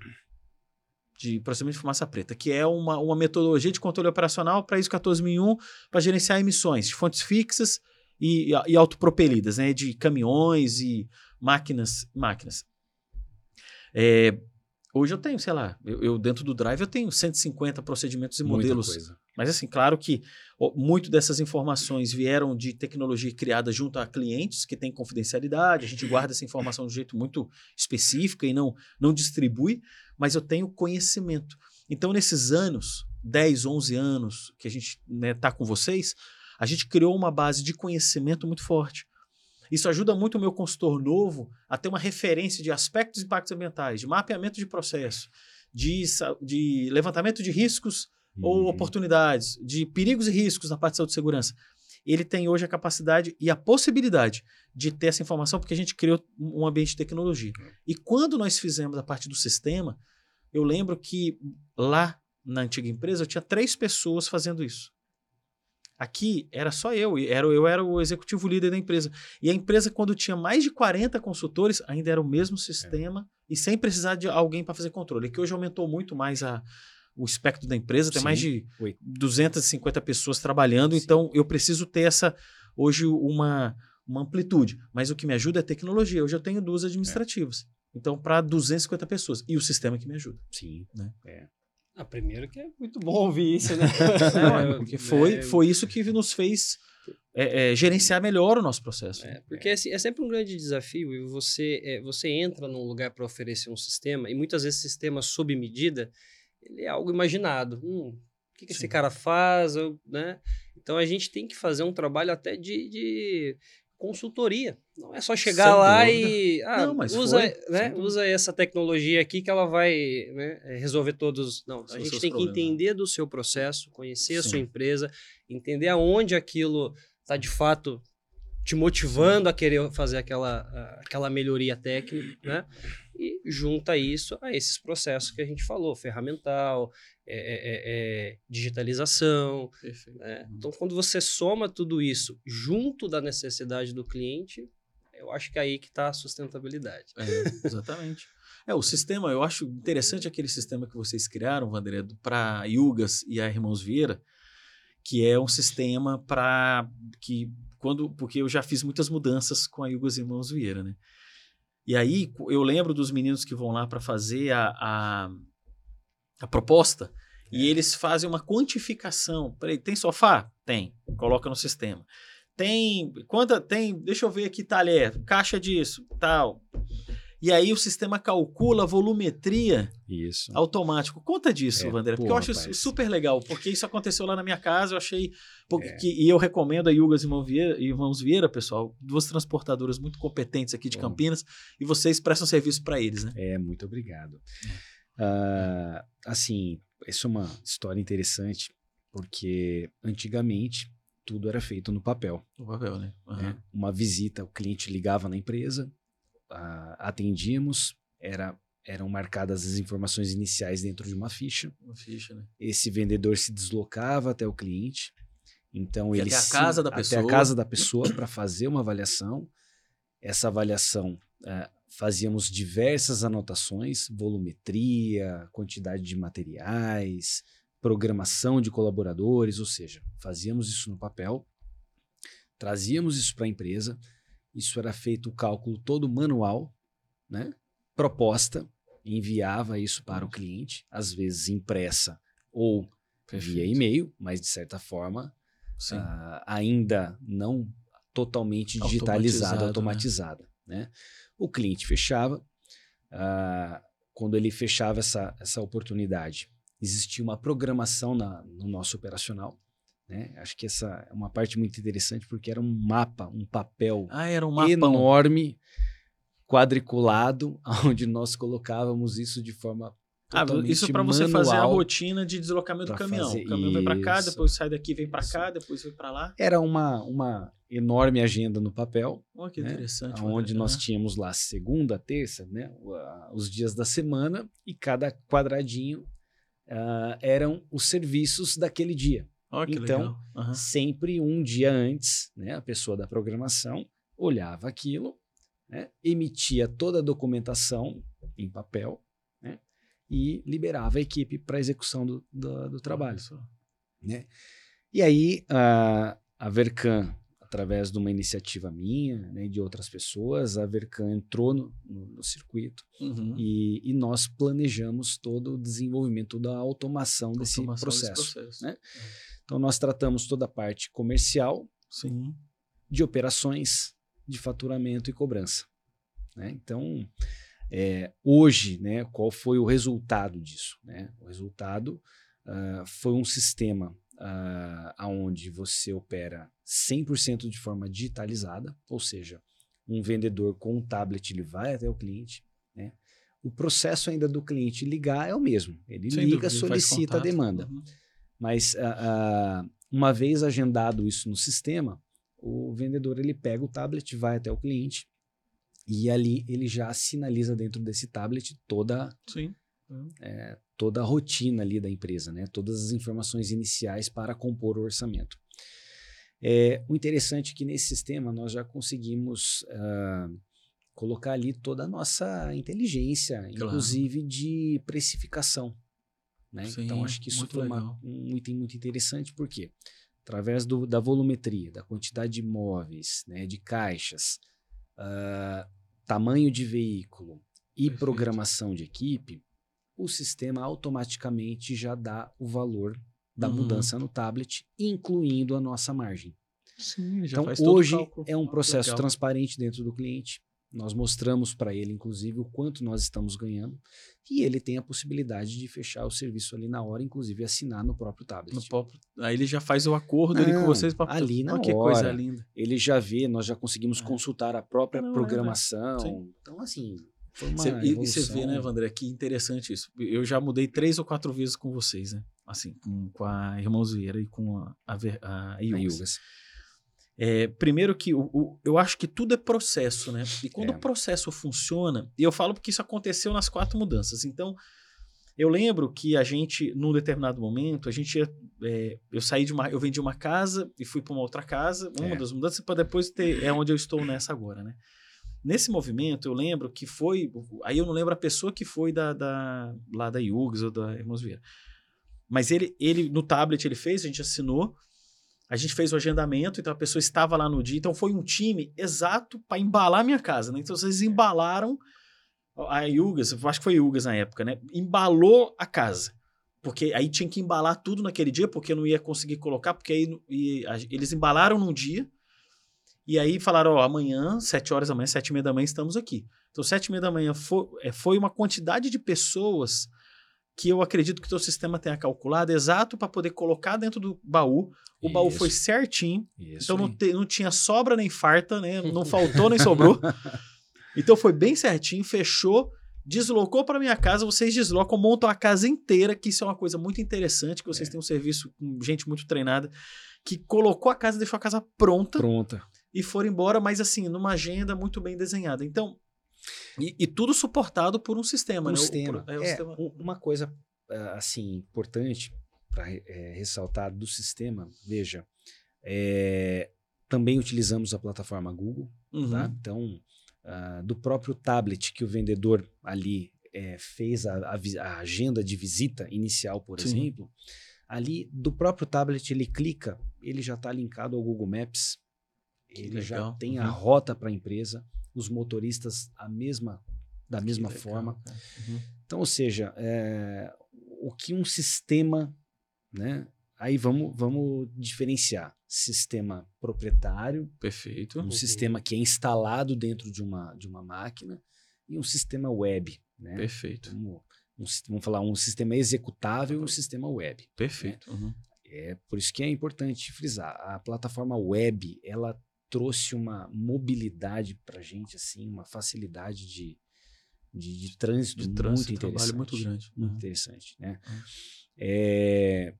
[SPEAKER 1] De procedimento de fumaça preta, que é uma, uma metodologia de controle operacional para ISO 14001 para gerenciar emissões de fontes fixas e, e autopropelidas, né? De caminhões e máquinas. máquinas. É, hoje eu tenho, sei lá, eu, eu dentro do Drive eu tenho 150 procedimentos e
[SPEAKER 2] Muita
[SPEAKER 1] modelos
[SPEAKER 2] coisa.
[SPEAKER 1] mas assim, claro que ó, muito dessas informações vieram de tecnologia criada junto a clientes que têm confidencialidade, a gente guarda essa informação de um jeito muito específico e não, não distribui, mas eu tenho conhecimento. Então, nesses anos, 10, 11 anos que a gente está com vocês, a gente criou uma base de conhecimento muito forte. Isso ajuda muito o meu consultor novo a ter uma referência de aspectos de impactos ambientais, de mapeamento de processo, de, de levantamento de riscos ou
[SPEAKER 2] Uhum.
[SPEAKER 1] oportunidades, de perigos e riscos na parte de saúde e segurança. Ele tem hoje a capacidade e a possibilidade de ter essa informação porque a gente criou um ambiente de tecnologia. E quando nós fizemos a parte do sistema, eu lembro que lá na antiga empresa eu tinha três pessoas fazendo isso. Aqui era só eu, era, eu era o executivo líder da empresa. E a empresa, quando tinha mais de 40 consultores, ainda era o mesmo sistema e sem precisar de alguém para fazer controle. Que hoje aumentou muito mais a, o espectro da empresa, tem
[SPEAKER 2] Sim.
[SPEAKER 1] mais de
[SPEAKER 2] Oi.
[SPEAKER 1] 250 pessoas trabalhando,
[SPEAKER 2] Sim.
[SPEAKER 1] então eu preciso ter essa hoje uma, uma amplitude. Mas o que me ajuda é tecnologia. Hoje eu tenho duas administrativas. Então, para 250 pessoas. E o sistema que me ajuda.
[SPEAKER 2] Sim.
[SPEAKER 3] Ah, primeiro que é muito bom ouvir isso, né?
[SPEAKER 1] É, porque foi,
[SPEAKER 3] É,
[SPEAKER 1] foi isso que nos fez é, é, gerenciar melhor o nosso processo.
[SPEAKER 3] É, porque assim, é sempre um grande desafio e você, é, você entra num lugar para oferecer um sistema e muitas vezes sistema sob medida ele é algo imaginado. Hum, o que, que esse cara faz? Né? Então a gente tem que fazer um trabalho até de, de consultoria. Não é só chegar
[SPEAKER 1] Sem
[SPEAKER 3] lá
[SPEAKER 1] dúvida.
[SPEAKER 3] e ah,
[SPEAKER 1] Não, mas
[SPEAKER 3] usa,
[SPEAKER 1] foi,
[SPEAKER 3] né, usa essa tecnologia aqui que ela vai né, resolver todos. Não, a gente tem que
[SPEAKER 1] problemas,
[SPEAKER 3] entender do seu processo, conhecer a
[SPEAKER 1] Sim.
[SPEAKER 3] sua empresa, entender aonde aquilo está de fato te motivando a querer fazer aquela, a- aquela melhoria técnica, né? E junta isso a esses processos que a gente falou, ferramental, é, é, é, digitalização. Né?
[SPEAKER 1] Uhum.
[SPEAKER 3] Então, quando você soma tudo isso junto da necessidade do cliente, eu acho que é aí que está a sustentabilidade.
[SPEAKER 1] É, exatamente. É, o sistema, eu acho interessante aquele sistema que vocês criaram, Vandré, para a Yugas e a Irmãos Vieira, que é um sistema para que quando porque eu já fiz muitas mudanças com a Yugas e Irmãos Vieira, né? E aí eu lembro dos meninos que vão lá para fazer a, a, a proposta e eles fazem uma quantificação. Peraí, tem sofá? Tem. Coloca no sistema. Tem. Quanta. Tem. Deixa eu ver aqui, talher, caixa disso, tal. E aí o sistema calcula a volumetria
[SPEAKER 2] Isso.
[SPEAKER 1] automático. Conta disso,
[SPEAKER 2] É,
[SPEAKER 1] porque eu acho
[SPEAKER 2] rapaz.
[SPEAKER 1] super legal, porque isso aconteceu lá na minha casa, eu achei. Porque,
[SPEAKER 2] É.
[SPEAKER 1] que- e eu recomendo a Yugas e Irmãos Vieira, pessoal, duas transportadoras muito competentes aqui de
[SPEAKER 2] Bom.
[SPEAKER 1] Campinas, e vocês prestam serviço para eles, né?
[SPEAKER 2] É, muito obrigado. Ah, assim, isso é uma história interessante, porque antigamente tudo era feito no papel.
[SPEAKER 1] O papel, né?
[SPEAKER 2] Né? Uma visita, o cliente ligava na empresa, atendíamos, era, eram marcadas as informações iniciais dentro de uma ficha.
[SPEAKER 1] Uma ficha, né?
[SPEAKER 2] Esse vendedor se deslocava até o cliente, então
[SPEAKER 1] E
[SPEAKER 2] ele
[SPEAKER 1] até a casa da
[SPEAKER 2] até
[SPEAKER 1] pessoa.
[SPEAKER 2] a casa da pessoa para fazer uma avaliação. Essa avaliação ah, fazíamos diversas anotações, volumetria, quantidade de materiais, programação de colaboradores, ou seja, fazíamos isso no papel, trazíamos isso para a empresa, isso era feito o cálculo todo manual, né? proposta, enviava isso para o cliente, às vezes impressa ou via
[SPEAKER 1] Perfeito.
[SPEAKER 2] e-mail, mas de certa forma ah, ainda não totalmente digitalizada,
[SPEAKER 1] né?
[SPEAKER 2] automatizada. Né? O cliente fechava, ah, quando ele fechava essa, essa oportunidade, existia uma programação na, no nosso operacional. Né? Acho que essa é uma parte muito interessante, porque era um mapa, um papel
[SPEAKER 1] Ah, era um mapão.
[SPEAKER 2] enorme, quadriculado, onde nós colocávamos isso de forma
[SPEAKER 1] Ah, isso para você fazer a rotina de deslocamento do caminhão. O caminhão vem para cá,
[SPEAKER 2] isso.
[SPEAKER 1] depois sai daqui, vem para
[SPEAKER 2] Isso.
[SPEAKER 1] cá, depois vem para lá.
[SPEAKER 2] Era uma, uma enorme agenda no papel,
[SPEAKER 1] Olha que
[SPEAKER 2] né?
[SPEAKER 1] interessante.
[SPEAKER 2] onde nós
[SPEAKER 1] Ah,
[SPEAKER 2] tínhamos lá segunda, terça, né, os dias da semana, e cada quadradinho ah, eram os serviços daquele dia.
[SPEAKER 1] Que
[SPEAKER 2] então.
[SPEAKER 1] Aham.
[SPEAKER 2] Sempre um dia antes, né, a pessoa da programação olhava aquilo, né, emitia toda a documentação em papel né, e liberava a equipe para execução do, do, do trabalho. Né? E aí a, a Vercan, através de uma iniciativa minha né, e de outras pessoas, a Vercan entrou no, no- no circuito
[SPEAKER 1] Uhum.
[SPEAKER 2] e, e nós planejamos todo o desenvolvimento da automação desse
[SPEAKER 1] Automação desse
[SPEAKER 2] processo.
[SPEAKER 1] processo.
[SPEAKER 2] né? Então nós tratamos toda a parte comercial,
[SPEAKER 1] Sim.
[SPEAKER 2] de operações, de faturamento e cobrança. né? Então, é, hoje, né, qual foi o resultado disso? né? O resultado ah, foi um sistema ah, onde você opera 100% de forma digitalizada, ou seja, um vendedor com um tablet ele vai até o cliente. Né? O processo ainda do cliente ligar é o mesmo. Ele
[SPEAKER 1] Sem
[SPEAKER 2] liga,
[SPEAKER 1] dúvida,
[SPEAKER 2] solicita a
[SPEAKER 1] contato.
[SPEAKER 2] demanda.
[SPEAKER 1] Uhum.
[SPEAKER 2] Mas ah, ah, uma vez agendado isso no sistema, o vendedor ele pega o tablet, vai até o cliente e ali ele já sinaliza dentro desse tablet toda
[SPEAKER 1] Sim.
[SPEAKER 2] Toda a rotina ali da empresa, né? Todas as informações iniciais para compor o orçamento. É, o interessante é que nesse sistema nós já conseguimos ah, colocar ali toda a nossa inteligência,
[SPEAKER 1] Claro.
[SPEAKER 2] inclusive de precificação. né?
[SPEAKER 1] Sim,
[SPEAKER 2] então, acho que isso foi uma- um item muito interessante, porque através do- da volumetria, da quantidade de imóveis, né, de caixas, ah, tamanho de veículo e
[SPEAKER 1] Perfeito.
[SPEAKER 2] programação de equipe, o sistema automaticamente já dá o valor da
[SPEAKER 1] Uhum.
[SPEAKER 2] mudança no tablet, incluindo a nossa margem.
[SPEAKER 1] Sim, já
[SPEAKER 2] Então,
[SPEAKER 1] faz
[SPEAKER 2] hoje é um processo
[SPEAKER 1] Legal.
[SPEAKER 2] transparente dentro do cliente. Nós mostramos para ele, inclusive, o quanto nós estamos ganhando. E ele tem a possibilidade de fechar o serviço ali na hora, inclusive assinar no próprio tablet.
[SPEAKER 1] No próprio- Aí ele já faz o acordo ali com vocês para
[SPEAKER 2] ali na
[SPEAKER 1] que coisa
[SPEAKER 2] hora.
[SPEAKER 1] linda.
[SPEAKER 2] Ele já vê, nós já conseguimos
[SPEAKER 1] É.
[SPEAKER 2] consultar a própria
[SPEAKER 1] Não, é,
[SPEAKER 2] programação.
[SPEAKER 1] Sim.
[SPEAKER 2] Então, assim,
[SPEAKER 1] Cê- e, você vê, né, Vandré, que interessante isso. Eu já mudei três ou quatro vezes com vocês, né? Assim, com, com a Irmãos Vieira e com a, a, a
[SPEAKER 2] A
[SPEAKER 1] Yugas.
[SPEAKER 2] Yugas.
[SPEAKER 1] É, primeiro que o, o- eu acho que tudo é processo, né? E quando
[SPEAKER 2] É.
[SPEAKER 1] o processo funciona, e eu falo porque isso aconteceu nas quatro mudanças. Então, eu lembro que a gente, num determinado momento, a gente ia, é, eu saí de uma, eu vendi uma casa e fui para uma outra casa, uma
[SPEAKER 2] É.
[SPEAKER 1] das mudanças para depois ter, é onde eu estou nessa agora, né? Nesse movimento, eu lembro que foi, aí eu não lembro a pessoa que foi da, da lá da Yugs ou da Irmãos Vieira. Mas ele, ele no tablet ele fez, a gente assinou, a gente fez o agendamento, então a pessoa estava lá no dia. Então foi um time exato para embalar a minha casa, né? Então vocês embalaram a Yugas, acho que foi Yugas na época, né? Embalou a casa. Porque aí tinha que embalar tudo naquele dia, porque não ia conseguir colocar, porque aí e a- eles embalaram num dia. E aí falaram, ó, amanhã, sete horas da manhã, sete e meia da manhã, estamos aqui. Então, sete e meia da manhã foi, é, foi uma quantidade de pessoas que eu acredito que o teu sistema tenha calculado exato para poder colocar dentro do baú. O baú
[SPEAKER 2] Isso,
[SPEAKER 1] foi certinho,
[SPEAKER 2] isso
[SPEAKER 1] então não, te- não tinha sobra nem farta, né? Não faltou nem sobrou. Então foi bem certinho, fechou, deslocou para minha casa, vocês deslocam, montam a casa inteira, que isso é uma coisa muito interessante, que vocês
[SPEAKER 2] É.
[SPEAKER 1] têm um serviço com gente muito treinada, que colocou a casa, deixou a casa pronta
[SPEAKER 2] Pronta.
[SPEAKER 1] E foram embora, mas assim, numa agenda muito bem desenhada. Então, e, e tudo suportado por um sistema,
[SPEAKER 2] um
[SPEAKER 1] né? O-
[SPEAKER 2] sistema.
[SPEAKER 1] é, o
[SPEAKER 2] É,
[SPEAKER 1] sistema-
[SPEAKER 2] um- uma coisa ah, assim importante para ressaltar do sistema, veja, é, também utilizamos a plataforma Google,
[SPEAKER 1] Uhum.
[SPEAKER 2] tá? Então, ah, do próprio tablet que o vendedor ali eh, fez a, a a agenda de visita inicial, por
[SPEAKER 1] Sim.
[SPEAKER 2] exemplo, ali do próprio tablet ele clica, ele já está linkado ao Google Maps, ele já tem a
[SPEAKER 1] Uhum.
[SPEAKER 2] rota para a empresa, os motoristas a mesma da mesma
[SPEAKER 1] legal,
[SPEAKER 2] forma.
[SPEAKER 1] Uhum.
[SPEAKER 2] Então, ou seja, é, o que um sistema, né? Aí vamos, vamos diferenciar sistema proprietário,
[SPEAKER 1] Perfeito.
[SPEAKER 2] um sistema que é instalado dentro de uma, de uma máquina e um sistema web, né?
[SPEAKER 1] Perfeito.
[SPEAKER 2] Vamos, um vamos falar um sistema executável e um sistema web.
[SPEAKER 1] Perfeito. Uhum.
[SPEAKER 2] É por isso que é importante frisar. A plataforma web, ela trouxe uma mobilidade para gente, assim, uma facilidade de, de, de trânsito,
[SPEAKER 1] De
[SPEAKER 2] muito
[SPEAKER 1] trânsito,
[SPEAKER 2] interessante.
[SPEAKER 1] trabalho muito grande.
[SPEAKER 2] Muito
[SPEAKER 1] Uhum.
[SPEAKER 2] interessante, né?
[SPEAKER 1] Uhum.
[SPEAKER 2] É,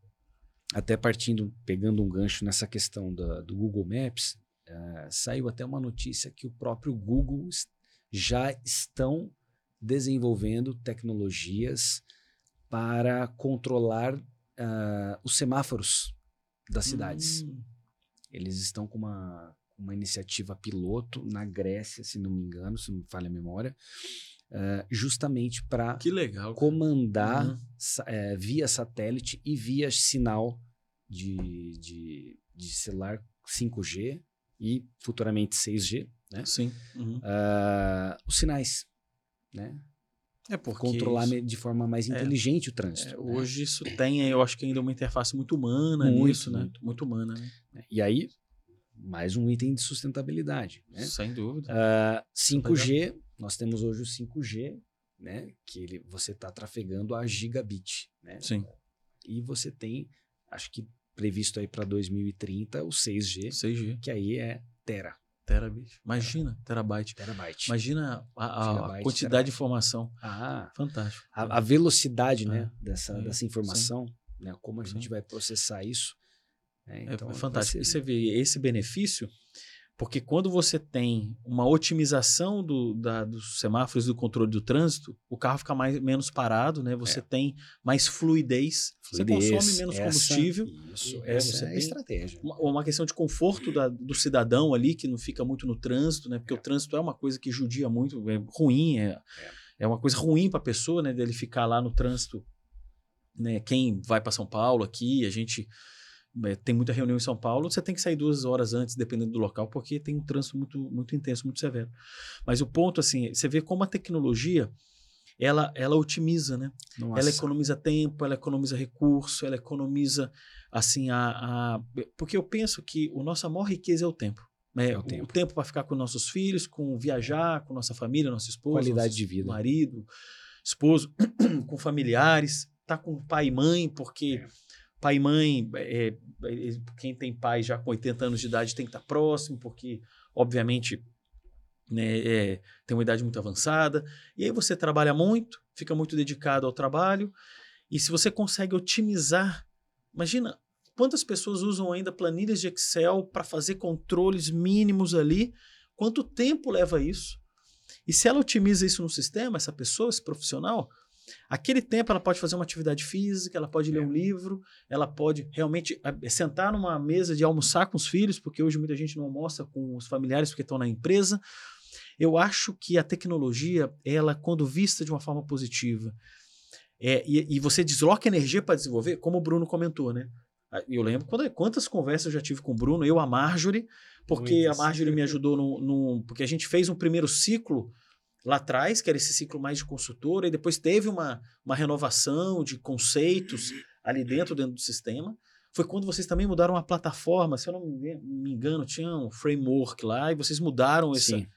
[SPEAKER 2] até partindo, pegando um gancho nessa questão da- do Google Maps, eh, saiu até uma notícia que o próprio Google já estão desenvolvendo tecnologias para controlar ah, os semáforos das cidades.
[SPEAKER 1] Hum,
[SPEAKER 2] Eles estão com uma, uma iniciativa piloto na Grécia, se não me engano, se não me falha a memória, ah, justamente para comandar
[SPEAKER 1] Uhum.
[SPEAKER 2] via satélite e via sinal de, de, de celular 5G e futuramente 6G, né?
[SPEAKER 1] Sim. Uhum.
[SPEAKER 2] Ah, os sinais, né?
[SPEAKER 1] É porque
[SPEAKER 2] Controlar
[SPEAKER 1] isso-
[SPEAKER 2] de forma mais
[SPEAKER 1] É.
[SPEAKER 2] inteligente o trânsito.
[SPEAKER 1] é,
[SPEAKER 2] né?
[SPEAKER 1] hoje isso tem, eu acho que ainda uma interface muito humana
[SPEAKER 2] Muito,
[SPEAKER 1] nisso, né?
[SPEAKER 2] muito.
[SPEAKER 1] Muito humana, né?
[SPEAKER 2] E aí, mais um item de sustentabilidade, né?
[SPEAKER 1] Sem dúvida.
[SPEAKER 2] Ah, 5G, nós temos hoje o 5G, né? Que ele, você está trafegando a gigabit, né?
[SPEAKER 1] Sim.
[SPEAKER 2] E você tem, acho que previsto aí para 2030, o 6G,
[SPEAKER 1] 6G,
[SPEAKER 2] que aí é tera,
[SPEAKER 1] terabit. Imagina, terabyte.
[SPEAKER 2] terabyte.
[SPEAKER 1] Imagina a, a-
[SPEAKER 2] Gigabyte,
[SPEAKER 1] quantidade
[SPEAKER 2] terabyte.
[SPEAKER 1] de informação.
[SPEAKER 2] Ah,
[SPEAKER 1] Fantástico.
[SPEAKER 2] a, a velocidade, né,
[SPEAKER 1] É,
[SPEAKER 2] dessa,
[SPEAKER 1] sim,
[SPEAKER 2] dessa informação, né, como a gente
[SPEAKER 1] Sim.
[SPEAKER 2] vai processar isso. Né,
[SPEAKER 1] É,
[SPEAKER 2] então,
[SPEAKER 1] é fantástico. E você vê esse benefício, Porque quando você tem uma otimização do, da, dos semáforos do controle do trânsito, o carro fica mais, menos parado, né? Você
[SPEAKER 2] É.
[SPEAKER 1] tem mais fluidez,
[SPEAKER 2] Fluidez,
[SPEAKER 1] você consome menos
[SPEAKER 2] essa-
[SPEAKER 1] combustível.
[SPEAKER 2] Isso,
[SPEAKER 1] É,
[SPEAKER 2] essa é a estratégia.
[SPEAKER 1] Uma, uma questão de conforto da- do cidadão ali, que não fica muito no trânsito, né? Porque o trânsito é uma coisa que judia muito, é ruim, é, é uma coisa ruim para a pessoa, né? Dele ficar lá no trânsito. Né? Quem vai para São Paulo aqui, a gente é, tem muita reunião em São Paulo, você tem que sair duas horas antes, dependendo do local, porque tem um trânsito muito, muito intenso, muito severo. Mas o ponto, assim, você vê como a tecnologia, ela, ela otimiza, né?
[SPEAKER 2] Nossa.
[SPEAKER 1] Ela economiza tempo, ela economiza recurso, ela economiza, assim, a, a... Porque eu penso que a nossa maior riqueza é o tempo. né?
[SPEAKER 2] É o
[SPEAKER 1] o
[SPEAKER 2] tempo.
[SPEAKER 1] tempo para ficar com nossos filhos, com viajar, com nossa família, nossa esposa,
[SPEAKER 2] Qualidade
[SPEAKER 1] nosso
[SPEAKER 2] de vida.
[SPEAKER 1] marido, esposo, com familiares, tá com pai e mãe, porque
[SPEAKER 2] É.
[SPEAKER 1] pai e mãe, é, é, quem tem pai já com 80 anos de idade tem que estar próximo, porque, obviamente, né, é, tem uma idade muito avançada. E aí você trabalha muito, fica muito dedicado ao trabalho, e se você consegue otimizar, imagina quantas pessoas usam ainda planilhas de Excel para fazer controles mínimos ali, quanto tempo leva isso? E se ela otimiza isso no sistema, essa pessoa, esse profissional, aquele tempo ela pode fazer uma atividade física, ela pode ler um livro, ela pode realmente eh, sentar numa mesa de almoçar com os filhos, porque hoje muita gente não almoça com os familiares porque estão na empresa. Eu acho que a tecnologia, ela, quando vista de uma forma positiva, é, e, e você desloca energia para desenvolver, como o Bruno comentou, né? Ah, Eu lembro quando, quantas conversas eu já tive com o Bruno, eu, a Marjorie, porque
[SPEAKER 3] Muitas.
[SPEAKER 1] a Marjorie me ajudou no, no- Porque a gente fez um primeiro ciclo lá atrás, que era esse ciclo mais de consultora, e depois teve uma, uma renovação de conceitos ali dentro, dentro do sistema. Foi quando vocês também mudaram a plataforma, se eu não me engano, tinha um framework lá, e vocês mudaram essa,
[SPEAKER 2] Sim.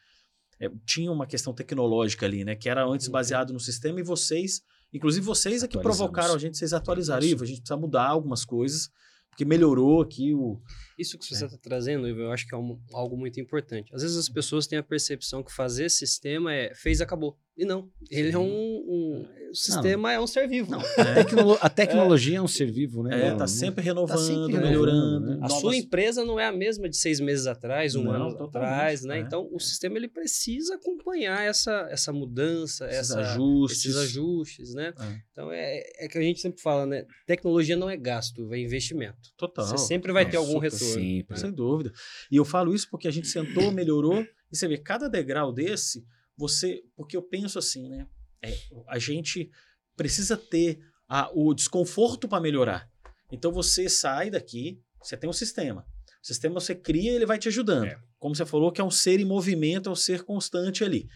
[SPEAKER 1] é, tinha uma questão tecnológica ali, né? Que era antes
[SPEAKER 3] Uhum.
[SPEAKER 1] baseado no sistema e vocês, inclusive vocês é que provocaram a gente, vocês atualizaram. A gente precisa mudar algumas coisas, porque melhorou aqui o.
[SPEAKER 3] Isso que você
[SPEAKER 1] É.
[SPEAKER 3] está trazendo, Ivo, eu acho que é um- algo muito importante. Às vezes as pessoas têm a percepção que fazer sistema é fez, acabou. E não. Ele é um. um- o sistema é um ser vivo.
[SPEAKER 2] Não,
[SPEAKER 1] É,
[SPEAKER 2] a, tecnolo- a tecnologia é. um ser vivo, né?
[SPEAKER 1] é,
[SPEAKER 2] Não-
[SPEAKER 1] tá
[SPEAKER 2] não-
[SPEAKER 1] sempre renovando,
[SPEAKER 2] sempre renovando,
[SPEAKER 1] melhorando.
[SPEAKER 2] né?
[SPEAKER 3] A
[SPEAKER 1] novas-
[SPEAKER 3] sua empresa não é a mesma de seis meses atrás, um
[SPEAKER 1] Não,
[SPEAKER 3] ano atrás, né?
[SPEAKER 1] é,
[SPEAKER 3] então, o
[SPEAKER 1] é.
[SPEAKER 3] sistema ele precisa acompanhar essa, essa mudança,
[SPEAKER 1] esses
[SPEAKER 3] essa,
[SPEAKER 1] ajustes.
[SPEAKER 3] esses ajustes, né?
[SPEAKER 1] É.
[SPEAKER 3] Então, é, é que a gente sempre fala, né? Tecnologia não é gasto, é investimento.
[SPEAKER 1] Total.
[SPEAKER 3] Você sempre vai
[SPEAKER 2] É,
[SPEAKER 3] ter algum
[SPEAKER 2] super Sempre.
[SPEAKER 1] Sem dúvida. E eu falo isso porque a gente sentou, melhorou, e você vê, cada degrau desse, você. Porque eu penso assim, né? É, a gente precisa ter a- o desconforto para melhorar. Então você sai daqui, você tem um sistema. O sistema você cria ele vai te ajudando.
[SPEAKER 2] É.
[SPEAKER 1] Como você falou, que é um ser em movimento, é um ser constante ali.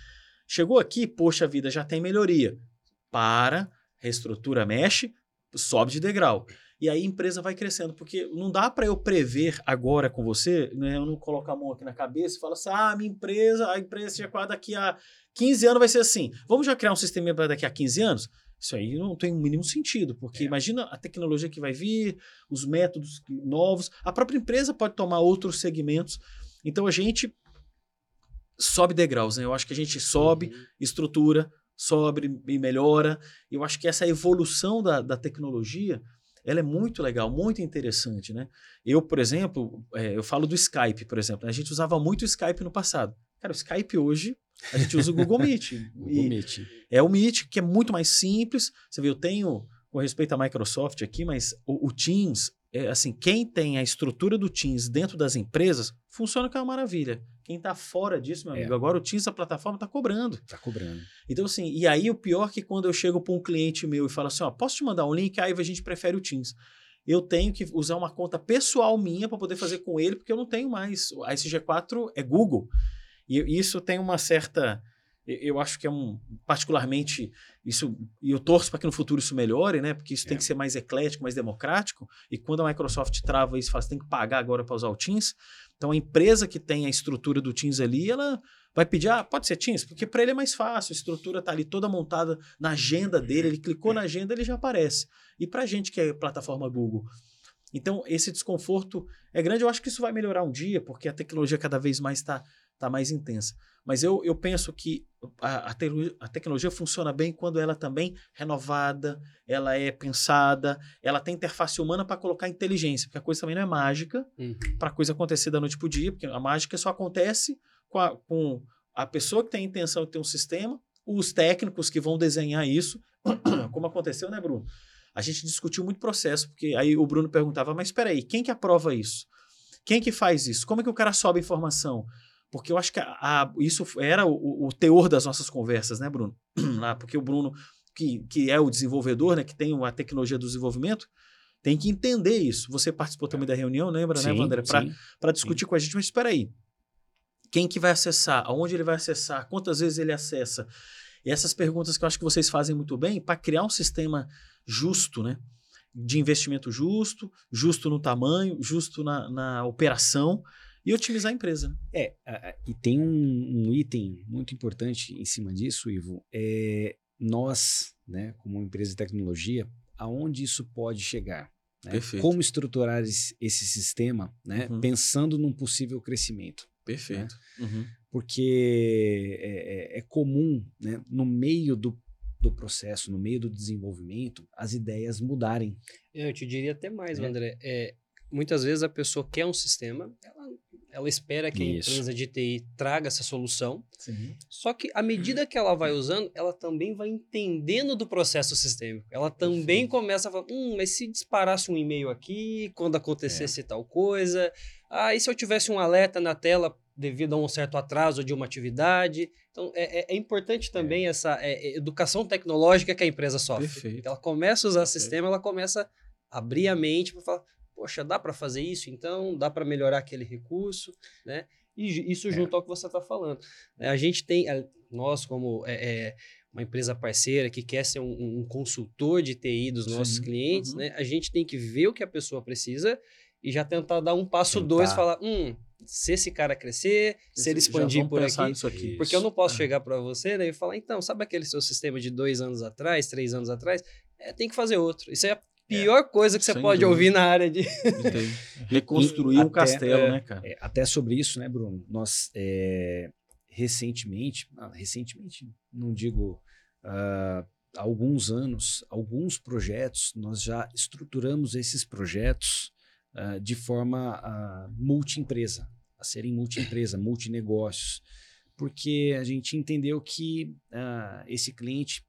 [SPEAKER 1] Chegou aqui, poxa vida, já tem melhoria. Para, reestrutura, mexe, sobe de degrau. E aí a empresa vai crescendo, porque não dá para eu prever agora com você, né? Eu não coloco a mão aqui na cabeça e falo assim: ah, minha empresa, a empresa já quase daqui a 15 anos vai ser assim. Vamos já criar um sistema para daqui a 15 anos? Isso aí não tem o mínimo sentido, porque
[SPEAKER 2] É.
[SPEAKER 1] imagina a tecnologia que vai vir, os métodos novos, a própria empresa pode tomar outros segmentos. Então a gente sobe degraus, né? Eu acho que a gente sobe,
[SPEAKER 3] Uhum.
[SPEAKER 1] estrutura, sobe e melhora. Eu acho que essa evolução da, da tecnologia, ela é muito legal, muito interessante, né? Eu, por exemplo, é, eu falo do Skype, por exemplo. A gente usava muito o Skype no passado. Cara, o Skype hoje, a gente usa o Google Meet.
[SPEAKER 2] Google Meet.
[SPEAKER 1] é o Meet, que é muito mais simples. Você vê, eu tenho, com respeito à Microsoft aqui, mas o, o Teams, é, assim, quem tem a estrutura do Teams dentro das empresas, funciona com uma maravilha. Quem está fora disso, meu
[SPEAKER 2] É.
[SPEAKER 1] amigo, agora o Teams, a plataforma, está cobrando.
[SPEAKER 2] Tá cobrando.
[SPEAKER 1] Então, assim, e aí o pior é que quando eu chego para um cliente meu e falo assim, ó, posso te mandar um link? Aí a gente prefere o Teams. Eu tenho que usar uma conta pessoal minha para poder fazer com ele, porque eu não tenho mais. A SG4 é Google. E isso tem uma certa. Eu- acho que é um. Particularmente, isso. E eu torço para que no futuro isso melhore, né? Porque isso tem
[SPEAKER 2] É.
[SPEAKER 1] que ser mais eclético, mais democrático. E quando a Microsoft trava isso, fala, você tem que pagar agora para usar o Teams. Então a empresa que tem a estrutura do Teams ali, ela vai pedir, ah, pode ser Teams, porque para ele é mais fácil, a estrutura está ali toda montada na agenda dele, ele clicou na agenda, ele já aparece. E para a gente que é plataforma Google, Então, esse desconforto é grande. Eu acho que isso vai melhorar um dia, porque a tecnologia cada vez mais está tá mais intensa. Mas eu, eu penso que a, a, te, a, tecnologia funciona bem quando ela também é renovada, ela é pensada, ela tem interface humana para colocar inteligência, porque a coisa também não é mágica
[SPEAKER 3] Uhum.
[SPEAKER 1] para a coisa acontecer da noite para o dia, porque a mágica só acontece com a, com a pessoa que tem a intenção de ter um sistema, os técnicos que vão desenhar isso, como aconteceu, né, Bruno? A gente discutiu muito processo, porque aí o Bruno perguntava, mas espera aí, quem que aprova isso? Quem que faz isso? Como é que o cara sobe informação? Porque eu acho que a, a, isso era o, o, teor das nossas conversas, né, Bruno? Lá, porque o Bruno, que, que é o desenvolvedor, né, que tem a tecnologia do desenvolvimento, tem que entender isso. Você participou também da reunião, lembra,
[SPEAKER 2] sim,
[SPEAKER 1] né, Wander? Para discutir sim. com a gente, mas espera aí. Quem que vai acessar? Aonde ele vai acessar? Quantas vezes ele acessa? E essas perguntas que eu acho que vocês fazem muito bem para criar um sistema justo, né? De investimento justo, justo no tamanho, justo na, na operação e otimizar a empresa.
[SPEAKER 2] É, e tem um, um, item muito importante em cima disso, Ivo. É nós, né, como empresa de tecnologia, aonde isso pode chegar? Né? Como estruturar esse, esse sistema, né, uhum. pensando num possível crescimento.
[SPEAKER 1] Perfeito.
[SPEAKER 2] Né? Uhum. Porque é, é, comum, né, no meio do, do processo, no meio do desenvolvimento, as ideias mudarem.
[SPEAKER 3] Eu te diria até mais, é. André. É, muitas vezes a pessoa quer um sistema, ela, ela espera que Isso. a empresa de TI traga essa solução.
[SPEAKER 1] Sim.
[SPEAKER 3] Só que à medida que ela vai usando, ela também vai entendendo do processo sistêmico. Ela também Sim. começa a falar: hum, mas se disparasse um e-mail aqui, quando acontecesse é. tal coisa. Ah, e se eu tivesse um alerta na tela devido a um certo atraso de uma atividade. Então, é, é, é importante também é. essa é, educação tecnológica que a empresa sofre.
[SPEAKER 1] Perfeito.
[SPEAKER 3] Ela começa a usar o sistema, ela começa a abrir a mente para falar, poxa, dá para fazer isso então? Dá para melhorar aquele recurso, né? E isso junto ao que você está falando. A gente tem, nós como uma empresa parceira que quer ser um, um consultor de TI dos nossos Sim. clientes, uhum. né? A gente tem que ver o que a pessoa precisa e já tentar dar um passo tentar. dois, falar, hum, se esse cara crescer, se ele expandir por aqui,
[SPEAKER 1] aqui,
[SPEAKER 3] Porque eu não posso é. chegar para você né, e falar, então, sabe aquele seu sistema de dois anos atrás, três anos atrás? É, tem que fazer outro. Isso é é. Pior é, coisa que você pode dúvida. ouvir na área de.
[SPEAKER 1] Reconstruir um até, castelo, é, né, cara?
[SPEAKER 2] É, até sobre isso, né, Bruno? Nós, recentemente, ah, recentemente, não digo. Uh, há alguns anos, alguns projetos, nós já estruturamos esses projetos uh, de forma uh, multi-empresa, a serem multi-empresa, multinegócios, porque a gente entendeu que uh, esse cliente,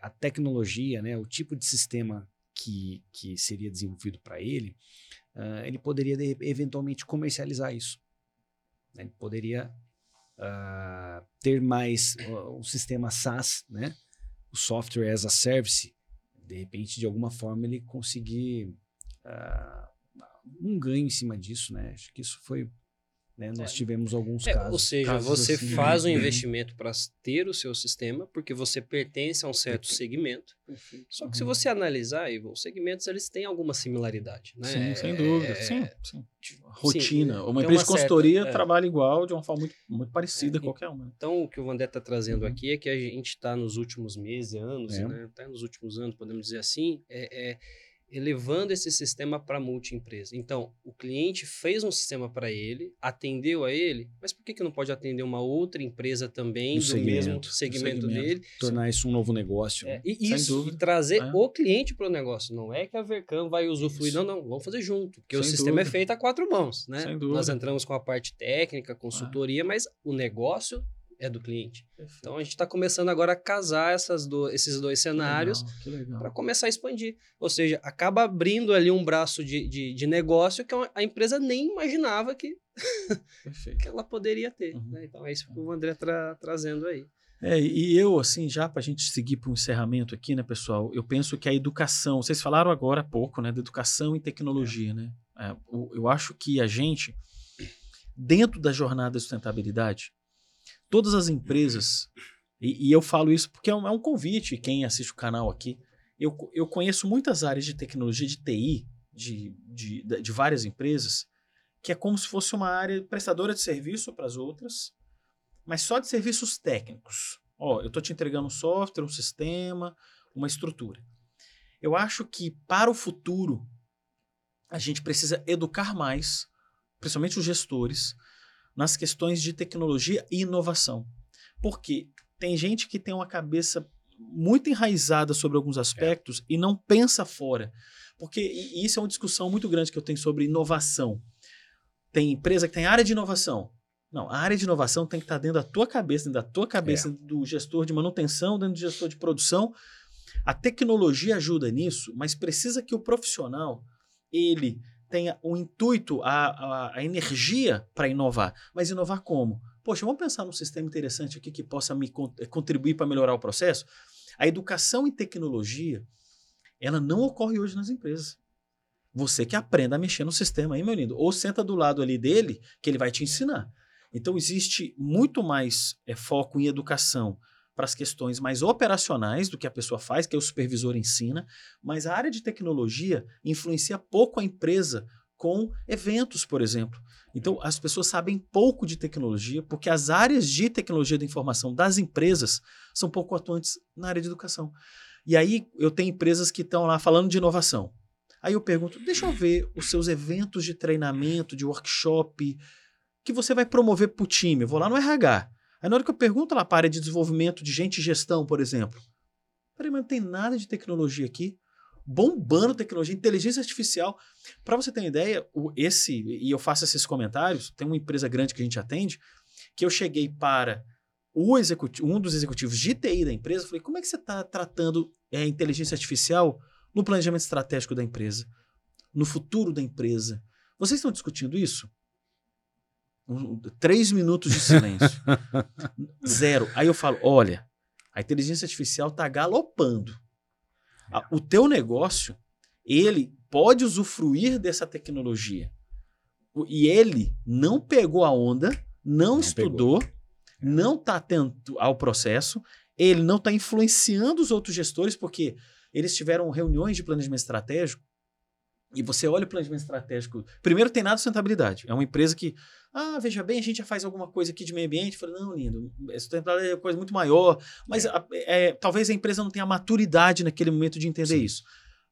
[SPEAKER 2] a tecnologia, né, o tipo de sistema que, que seria desenvolvido para ele, uh, ele poderia de, eventualmente comercializar isso. Né? Ele poderia uh, ter mais uh, sistema SaaS, né? o software as a service, de repente, de alguma forma, ele conseguir um ganho em cima disso, né? Acho que isso foi. Né? Nós é. tivemos alguns é, casos.
[SPEAKER 3] Ou seja,
[SPEAKER 2] casos
[SPEAKER 3] você
[SPEAKER 2] assim,
[SPEAKER 3] faz
[SPEAKER 2] né?
[SPEAKER 3] um investimento para ter o seu sistema, porque você pertence a um certo Perfeito. segmento.
[SPEAKER 1] Perfeito.
[SPEAKER 3] Só que uhum. se você analisar, Ivo, os segmentos eles têm alguma similaridade. Né?
[SPEAKER 1] Sim, sem dúvida. É, sim, sim. Rotina. Sim, uma empresa uma de consultoria certa, é. trabalha igual, de uma forma muito, muito parecida, qualquer uma.
[SPEAKER 3] Então, o que o Vandé está trazendo uhum. aqui é que a gente está nos últimos meses, anos, é. né? Tá nos últimos anos, podemos dizer assim, é, é elevando esse sistema para multi-empresa. Então, o cliente fez um sistema para ele, atendeu a ele, mas por que, que não pode atender uma outra empresa também do segmento, mesmo segmento, segmento, dele?
[SPEAKER 2] Tornar isso um novo negócio.
[SPEAKER 3] É, e isso, e trazer é. o cliente para o negócio. Não é que a Vercam vai usufruir, isso. não, não, vamos fazer junto, porque Sem o sistema é dúvida. é feito a quatro mãos, né? Nós entramos com a parte técnica, consultoria, ah. mas o negócio é do cliente. Perfeito. Então a gente está começando agora a casar essas do, esses dois cenários para começar a expandir. Ou seja, acaba abrindo ali um braço de, de, de negócio que a empresa nem imaginava que, que ela poderia ter. Uhum. Né? Então é isso que o André está trazendo aí.
[SPEAKER 1] É, e eu, assim, já para a gente seguir para o encerramento aqui, né, pessoal, eu penso que a educação, vocês falaram agora há pouco, né, da educação e tecnologia, é. né? É, eu acho que a gente, dentro da jornada de sustentabilidade, todas as empresas, e, e eu falo isso porque é um, é um, convite, quem assiste o canal aqui, eu, eu conheço muitas áreas de tecnologia, de TI, de, de, de várias empresas, que é como se fosse uma área prestadora de serviço para as outras, mas só de serviços técnicos. Ó, eu estou te entregando um software, um sistema, uma estrutura. Eu acho que para o futuro, a gente precisa educar mais, principalmente os gestores, nas questões de tecnologia e inovação. Porque tem gente que tem uma cabeça muito enraizada sobre alguns aspectos é. e não pensa fora. Porque isso é uma discussão muito grande que eu tenho sobre inovação. Tem empresa que tem área de inovação. Não, a área de inovação tem que estar dentro da tua cabeça, dentro da tua cabeça, é. do gestor de manutenção, dentro do gestor de produção. A tecnologia ajuda nisso, mas precisa que o profissional ele tenha o intuito, a, a, a energia para inovar. Mas inovar como? Poxa, vamos pensar num sistema interessante aqui que possa me contribuir para melhorar o processo? A educação em tecnologia, ela não ocorre hoje nas empresas. Você que aprenda a mexer no sistema aí, meu lindo. Ou senta do lado ali dele, que ele vai te ensinar. Então, existe muito mais é, foco em educação para as questões mais operacionais do que a pessoa faz, que é o supervisor ensina, mas a área de tecnologia influencia pouco a empresa com eventos, por exemplo. Então, as pessoas sabem pouco de tecnologia, porque as áreas de tecnologia da informação das empresas são pouco atuantes na área de educação. E aí, eu tenho empresas que estão lá falando de inovação. Aí eu pergunto, deixa eu ver os seus eventos de treinamento, de workshop, que você vai promover para o time. Eu vou lá no RH. Aí na hora que eu pergunto lá para a área de desenvolvimento de gente e gestão, por exemplo. Peraí, mas não tem nada de tecnologia aqui. Bombando tecnologia, inteligência artificial. Para você ter uma ideia, o, esse, e eu faço esses comentários, tem uma empresa grande que a gente atende, que eu cheguei para o executivo, um dos executivos de TI da empresa, falei, como é que você está tratando é, inteligência artificial no planejamento estratégico da empresa, no futuro da empresa? Vocês estão discutindo isso? Um, três minutos de silêncio. Zero. Aí eu falo: olha, a inteligência artificial está galopando. o teu negócio, ele pode usufruir dessa tecnologia. E ele não pegou a onda, não, não estudou, pegou. não está atento ao processo, ele não está influenciando os outros gestores, porque eles tiveram reuniões de planejamento estratégico e você olha o planejamento estratégico. Primeiro, tem nada de sustentabilidade. É uma empresa que, ah, veja bem, a gente já faz alguma coisa aqui de meio ambiente. Eu falei, não, lindo, sustentabilidade é coisa muito maior. Mas é. A, é, talvez a empresa não tenha maturidade naquele momento de entender Sim. isso.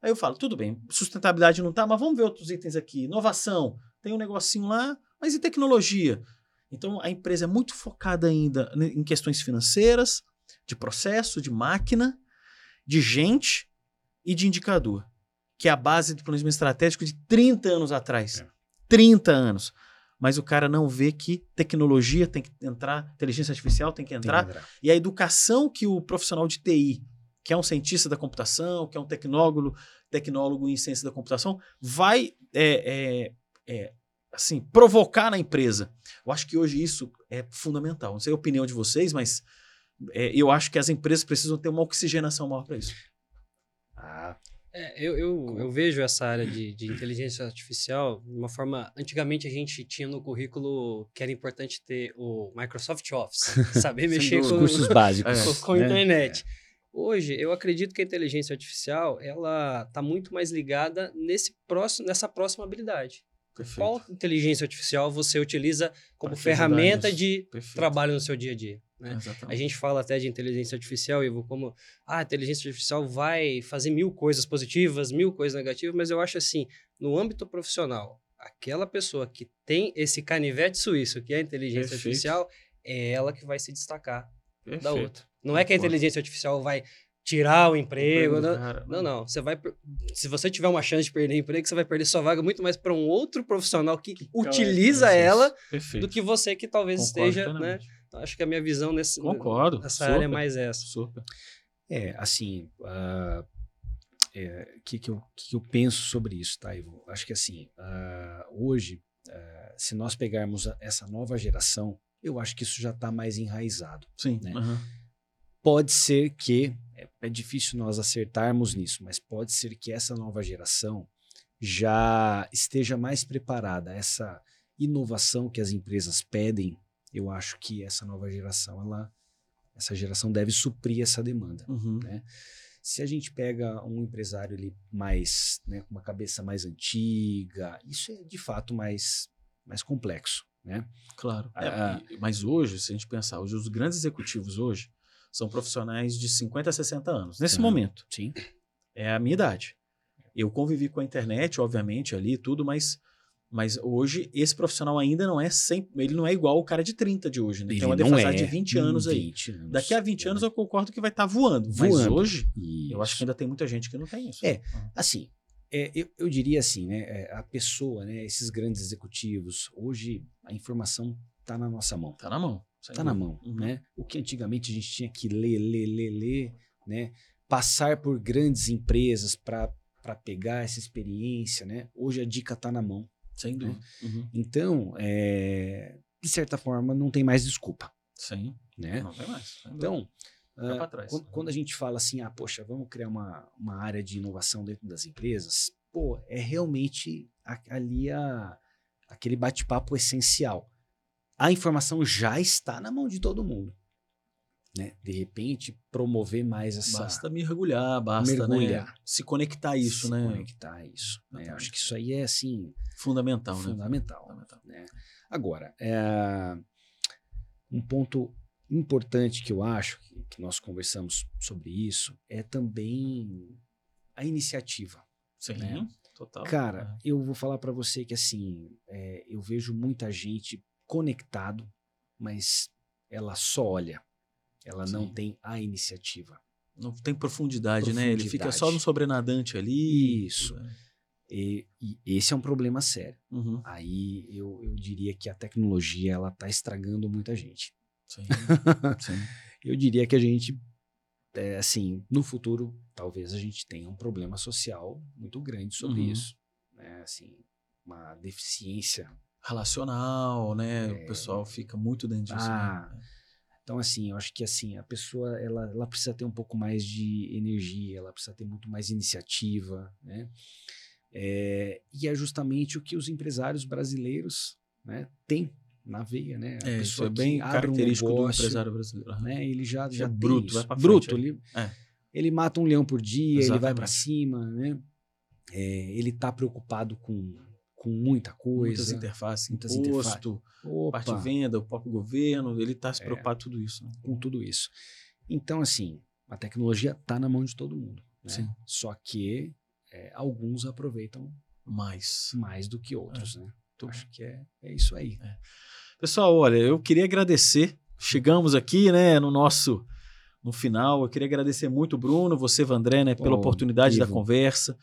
[SPEAKER 1] Aí eu falo, tudo bem, sustentabilidade não tá, mas vamos ver outros itens aqui. Inovação, tem um negocinho lá, mas e tecnologia? Então a empresa é muito focada ainda em questões financeiras, de processo, de máquina, de gente e de indicador que é a base do planejamento estratégico de 30 anos atrás. É. 30 anos. Mas o cara não vê que tecnologia tem que entrar, inteligência artificial tem que entrar, tem que entrar. e a educação que o profissional de TI, que é um cientista da computação, que é um tecnólogo, tecnólogo em ciência da computação, vai é, é, é, assim provocar na empresa. Eu acho que hoje isso é fundamental. Não sei a opinião de vocês, mas é, eu acho que as empresas precisam ter uma oxigenação maior para isso.
[SPEAKER 3] Ah, é, eu, eu, eu, vejo essa área de, de, inteligência artificial de uma forma. Antigamente a gente tinha no currículo que era importante ter o Microsoft Office, saber mexer com
[SPEAKER 2] cursos básicos,
[SPEAKER 3] com, a né? internet. É. Hoje, eu acredito que a inteligência artificial ela está muito mais ligada nesse próximo, nessa próxima habilidade. Perfeito. Qual inteligência artificial você utiliza como ferramenta de Perfeito. trabalho no seu dia a dia? Né? A gente fala até de inteligência artificial, Ivo, como ah, a inteligência artificial vai fazer mil coisas positivas, mil coisas negativas, mas eu acho assim, no âmbito profissional, aquela pessoa que tem esse canivete suíço, que é a inteligência Perfeito. artificial, é ela que vai se destacar Perfeito. da outra. Não é que a inteligência artificial vai tirar o emprego. Não, não, não, Você vai. Se você tiver uma chance de perder emprego, você vai perder sua vaga muito mais para um outro profissional que, que utiliza ela do que você que talvez Concordo esteja, né? Então, acho que a minha visão nesse,
[SPEAKER 1] Concordo,
[SPEAKER 3] nessa super, área é mais essa.
[SPEAKER 1] Super.
[SPEAKER 2] É, assim, o uh, é, que, que, eu, que eu penso sobre isso, tá, Ivo? Acho que assim, uh, hoje, uh, se nós pegarmos essa nova geração, eu acho que isso já está mais enraizado.
[SPEAKER 1] Sim.
[SPEAKER 2] Né? Uhum. Pode ser que, é, é difícil nós acertarmos nisso, mas pode ser que essa nova geração já esteja mais preparada. Essa inovação que as empresas pedem eu acho que essa nova geração, ela, essa geração deve suprir essa demanda. Uhum. Né? Se a gente pega um empresário ali mais, né, com uma cabeça mais antiga, isso é de fato mais, mais complexo, né?
[SPEAKER 1] Claro. Ah, é, mas hoje, se a gente pensar, hoje os grandes executivos hoje são profissionais de 50 a 60 anos, nesse momento.
[SPEAKER 2] Sim.
[SPEAKER 1] É a minha idade. Eu convivi com a internet, obviamente, ali tudo, mas mas hoje esse profissional ainda não é 100, ele não é igual o cara de 30 de hoje, né?
[SPEAKER 2] Ele
[SPEAKER 1] Tem uma defasagem
[SPEAKER 2] é
[SPEAKER 1] de 20 anos aí.
[SPEAKER 2] 20 anos.
[SPEAKER 1] Daqui a 20
[SPEAKER 2] É.
[SPEAKER 1] anos eu concordo que vai estar voando, mas
[SPEAKER 2] Voando.
[SPEAKER 1] hoje
[SPEAKER 2] Isso.
[SPEAKER 1] eu acho que ainda tem muita gente que não tem isso.
[SPEAKER 2] É. Assim, é, eu, eu diria assim, né? é, a pessoa, né? Esses grandes executivos, hoje a informação está na nossa mão.
[SPEAKER 1] Tá na mão. sem
[SPEAKER 2] Tá na mão,
[SPEAKER 1] Uhum.
[SPEAKER 2] né? O que antigamente a gente tinha que ler, ler, ler, ler, né? Passar por grandes empresas para pegar essa experiência, né? Hoje a dica tá na mão.
[SPEAKER 1] Sem dúvida. Uhum.
[SPEAKER 2] Então, é, de certa forma, não tem mais desculpa,
[SPEAKER 1] Sim.
[SPEAKER 2] né?
[SPEAKER 1] Não tem mais.
[SPEAKER 2] Então,
[SPEAKER 1] pra trás.
[SPEAKER 2] quando, quando a gente fala assim, ah, poxa, vamos criar uma, uma área de inovação dentro das empresas, pô, é realmente ali a, aquele bate-papo essencial. A informação já está na mão de todo mundo. Né? De repente, promover mais essa.
[SPEAKER 1] Basta mergulhar, basta
[SPEAKER 2] Mergulhar.
[SPEAKER 1] Né, se conectar a isso,
[SPEAKER 2] se
[SPEAKER 1] né?
[SPEAKER 2] Conectar a isso. né? Acho que isso aí é assim
[SPEAKER 1] Fundamental, né?
[SPEAKER 2] fundamental.
[SPEAKER 1] Fundamental.
[SPEAKER 2] né? Agora, é, um ponto importante que eu acho que, que nós conversamos sobre isso é também a iniciativa.
[SPEAKER 1] Sim,
[SPEAKER 2] né?
[SPEAKER 1] total.
[SPEAKER 2] Cara, eu vou falar para você que assim, é, eu vejo muita gente conectado, mas ela só olha. Ela não
[SPEAKER 1] Sim.
[SPEAKER 2] tem a iniciativa.
[SPEAKER 1] não tem profundidade, né? Ele fica
[SPEAKER 2] Profundidade.
[SPEAKER 1] só no sobrenadante ali.
[SPEAKER 2] Isso.
[SPEAKER 1] né?
[SPEAKER 2] E, e esse é um problema sério.
[SPEAKER 1] Uhum.
[SPEAKER 2] Aí eu, eu diria que a tecnologia ela tá estragando muita gente.
[SPEAKER 1] Sim, sim.
[SPEAKER 2] Eu diria que a gente, é, assim, no futuro, talvez a gente tenha um problema social muito grande sobre
[SPEAKER 1] Uhum.
[SPEAKER 2] isso. Né? Assim, uma deficiência.
[SPEAKER 1] Relacional, né?
[SPEAKER 2] É.
[SPEAKER 1] O pessoal fica muito dentro disso.
[SPEAKER 2] Ah,
[SPEAKER 1] né?
[SPEAKER 2] Então, assim, eu acho que assim, a pessoa ela, ela precisa ter um pouco mais de energia, ela precisa ter muito mais iniciativa, né? É, e é justamente o que os empresários brasileiros né, têm na veia, né? A
[SPEAKER 1] É, isso é bem
[SPEAKER 2] abre um
[SPEAKER 1] característico do
[SPEAKER 2] negócio,
[SPEAKER 1] empresário brasileiro.
[SPEAKER 2] Né? Ele já,
[SPEAKER 1] Já é bruto, vai pra
[SPEAKER 2] bruto, ele,
[SPEAKER 1] É.
[SPEAKER 2] ele mata um leão por dia, ele vai para
[SPEAKER 1] Exatamente.
[SPEAKER 2] cima, né? É, ele tá preocupado com, com muita coisa.
[SPEAKER 1] Muitas interfaces,
[SPEAKER 2] muitas
[SPEAKER 1] imposto, parte de venda, o próprio governo, ele está se
[SPEAKER 2] É.
[SPEAKER 1] preocupado com tudo isso. né?
[SPEAKER 2] com tudo isso. Então, assim, a tecnologia tá na mão de todo mundo. né? Só que é, alguns aproveitam
[SPEAKER 1] Mas.
[SPEAKER 2] mais do que outros, né?
[SPEAKER 1] Muito
[SPEAKER 2] Acho que é, é isso aí.
[SPEAKER 1] Pessoal, olha, eu queria agradecer. Chegamos aqui, né, no nosso no final. Eu queria agradecer muito o Bruno, você, Vandré, né, pela
[SPEAKER 2] Oh,
[SPEAKER 1] oportunidade da
[SPEAKER 2] Ivo.
[SPEAKER 1] conversa.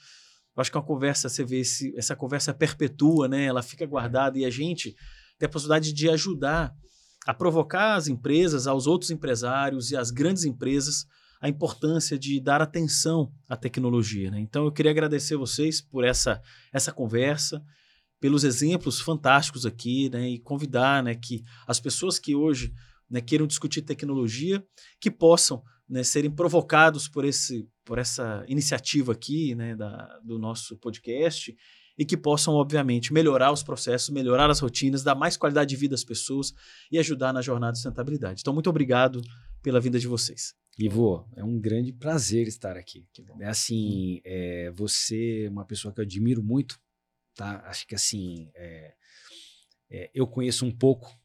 [SPEAKER 1] Eu acho que é uma conversa, você vê, esse, essa conversa perpetua, né? Ela fica guardada e a gente tem a possibilidade de ajudar a provocar as empresas, aos outros empresários e às grandes empresas a importância de dar atenção à tecnologia. Né? Então eu queria agradecer vocês por essa, essa conversa, pelos exemplos fantásticos aqui, né? e convidar né, que as pessoas que hoje né, queiram discutir tecnologia, que possam né, serem provocados por, esse, por essa iniciativa aqui né, da, do nosso podcast e que possam, obviamente, melhorar os processos, melhorar as rotinas, dar mais qualidade de vida às pessoas e ajudar na jornada de sustentabilidade. Então, muito obrigado pela vinda de vocês.
[SPEAKER 2] Ivo, é um grande prazer estar aqui. É assim, é, você é uma pessoa que eu admiro muito, tá? Acho que assim, é, é, eu conheço um pouco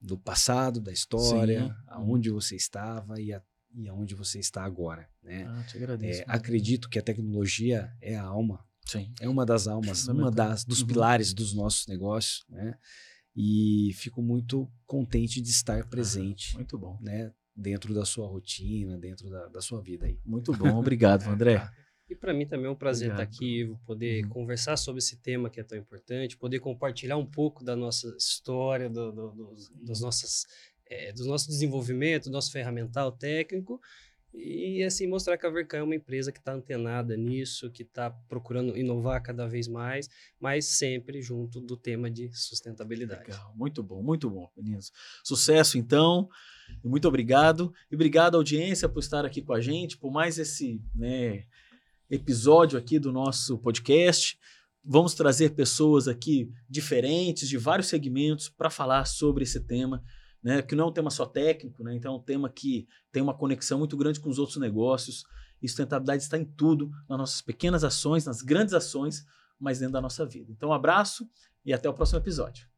[SPEAKER 2] do passado, da história,
[SPEAKER 1] Sim.
[SPEAKER 2] aonde você estava e, a, e aonde você está agora, né?
[SPEAKER 1] Ah, te agradeço.
[SPEAKER 2] É, acredito que a tecnologia é a alma,
[SPEAKER 1] Sim.
[SPEAKER 2] é uma das almas, uma das dos
[SPEAKER 1] Uhum.
[SPEAKER 2] pilares dos nossos negócios, né? E fico muito contente de estar presente,
[SPEAKER 1] Muito bom.
[SPEAKER 2] né? Dentro da sua rotina, dentro da, da sua vida aí.
[SPEAKER 1] Muito bom. Obrigado, André.
[SPEAKER 3] E para mim também é um prazer
[SPEAKER 1] Obrigado.
[SPEAKER 3] estar aqui, Ivo, poder
[SPEAKER 1] Uhum.
[SPEAKER 3] conversar sobre esse tema que é tão importante, poder compartilhar um pouco da nossa história, do, do- dos, das nossas, eh, do nosso desenvolvimento, do nosso ferramental técnico, e assim mostrar que a Vercan é uma empresa que está antenada nisso, que está procurando inovar cada vez mais, mas sempre junto do tema de sustentabilidade.
[SPEAKER 1] Legal, muito bom, muito bom, meninos. Sucesso, então, muito obrigado. E obrigado, audiência, por estar aqui com a gente, por mais esse né, episódio aqui do nosso podcast. Vamos trazer pessoas aqui diferentes, de vários segmentos, para falar sobre esse tema, né, que não é um tema só técnico, né, então é um tema que tem uma conexão muito grande com os outros negócios. E sustentabilidade está em tudo, nas nossas pequenas ações, nas grandes ações, mas dentro da nossa vida. Então, um abraço e até o próximo episódio.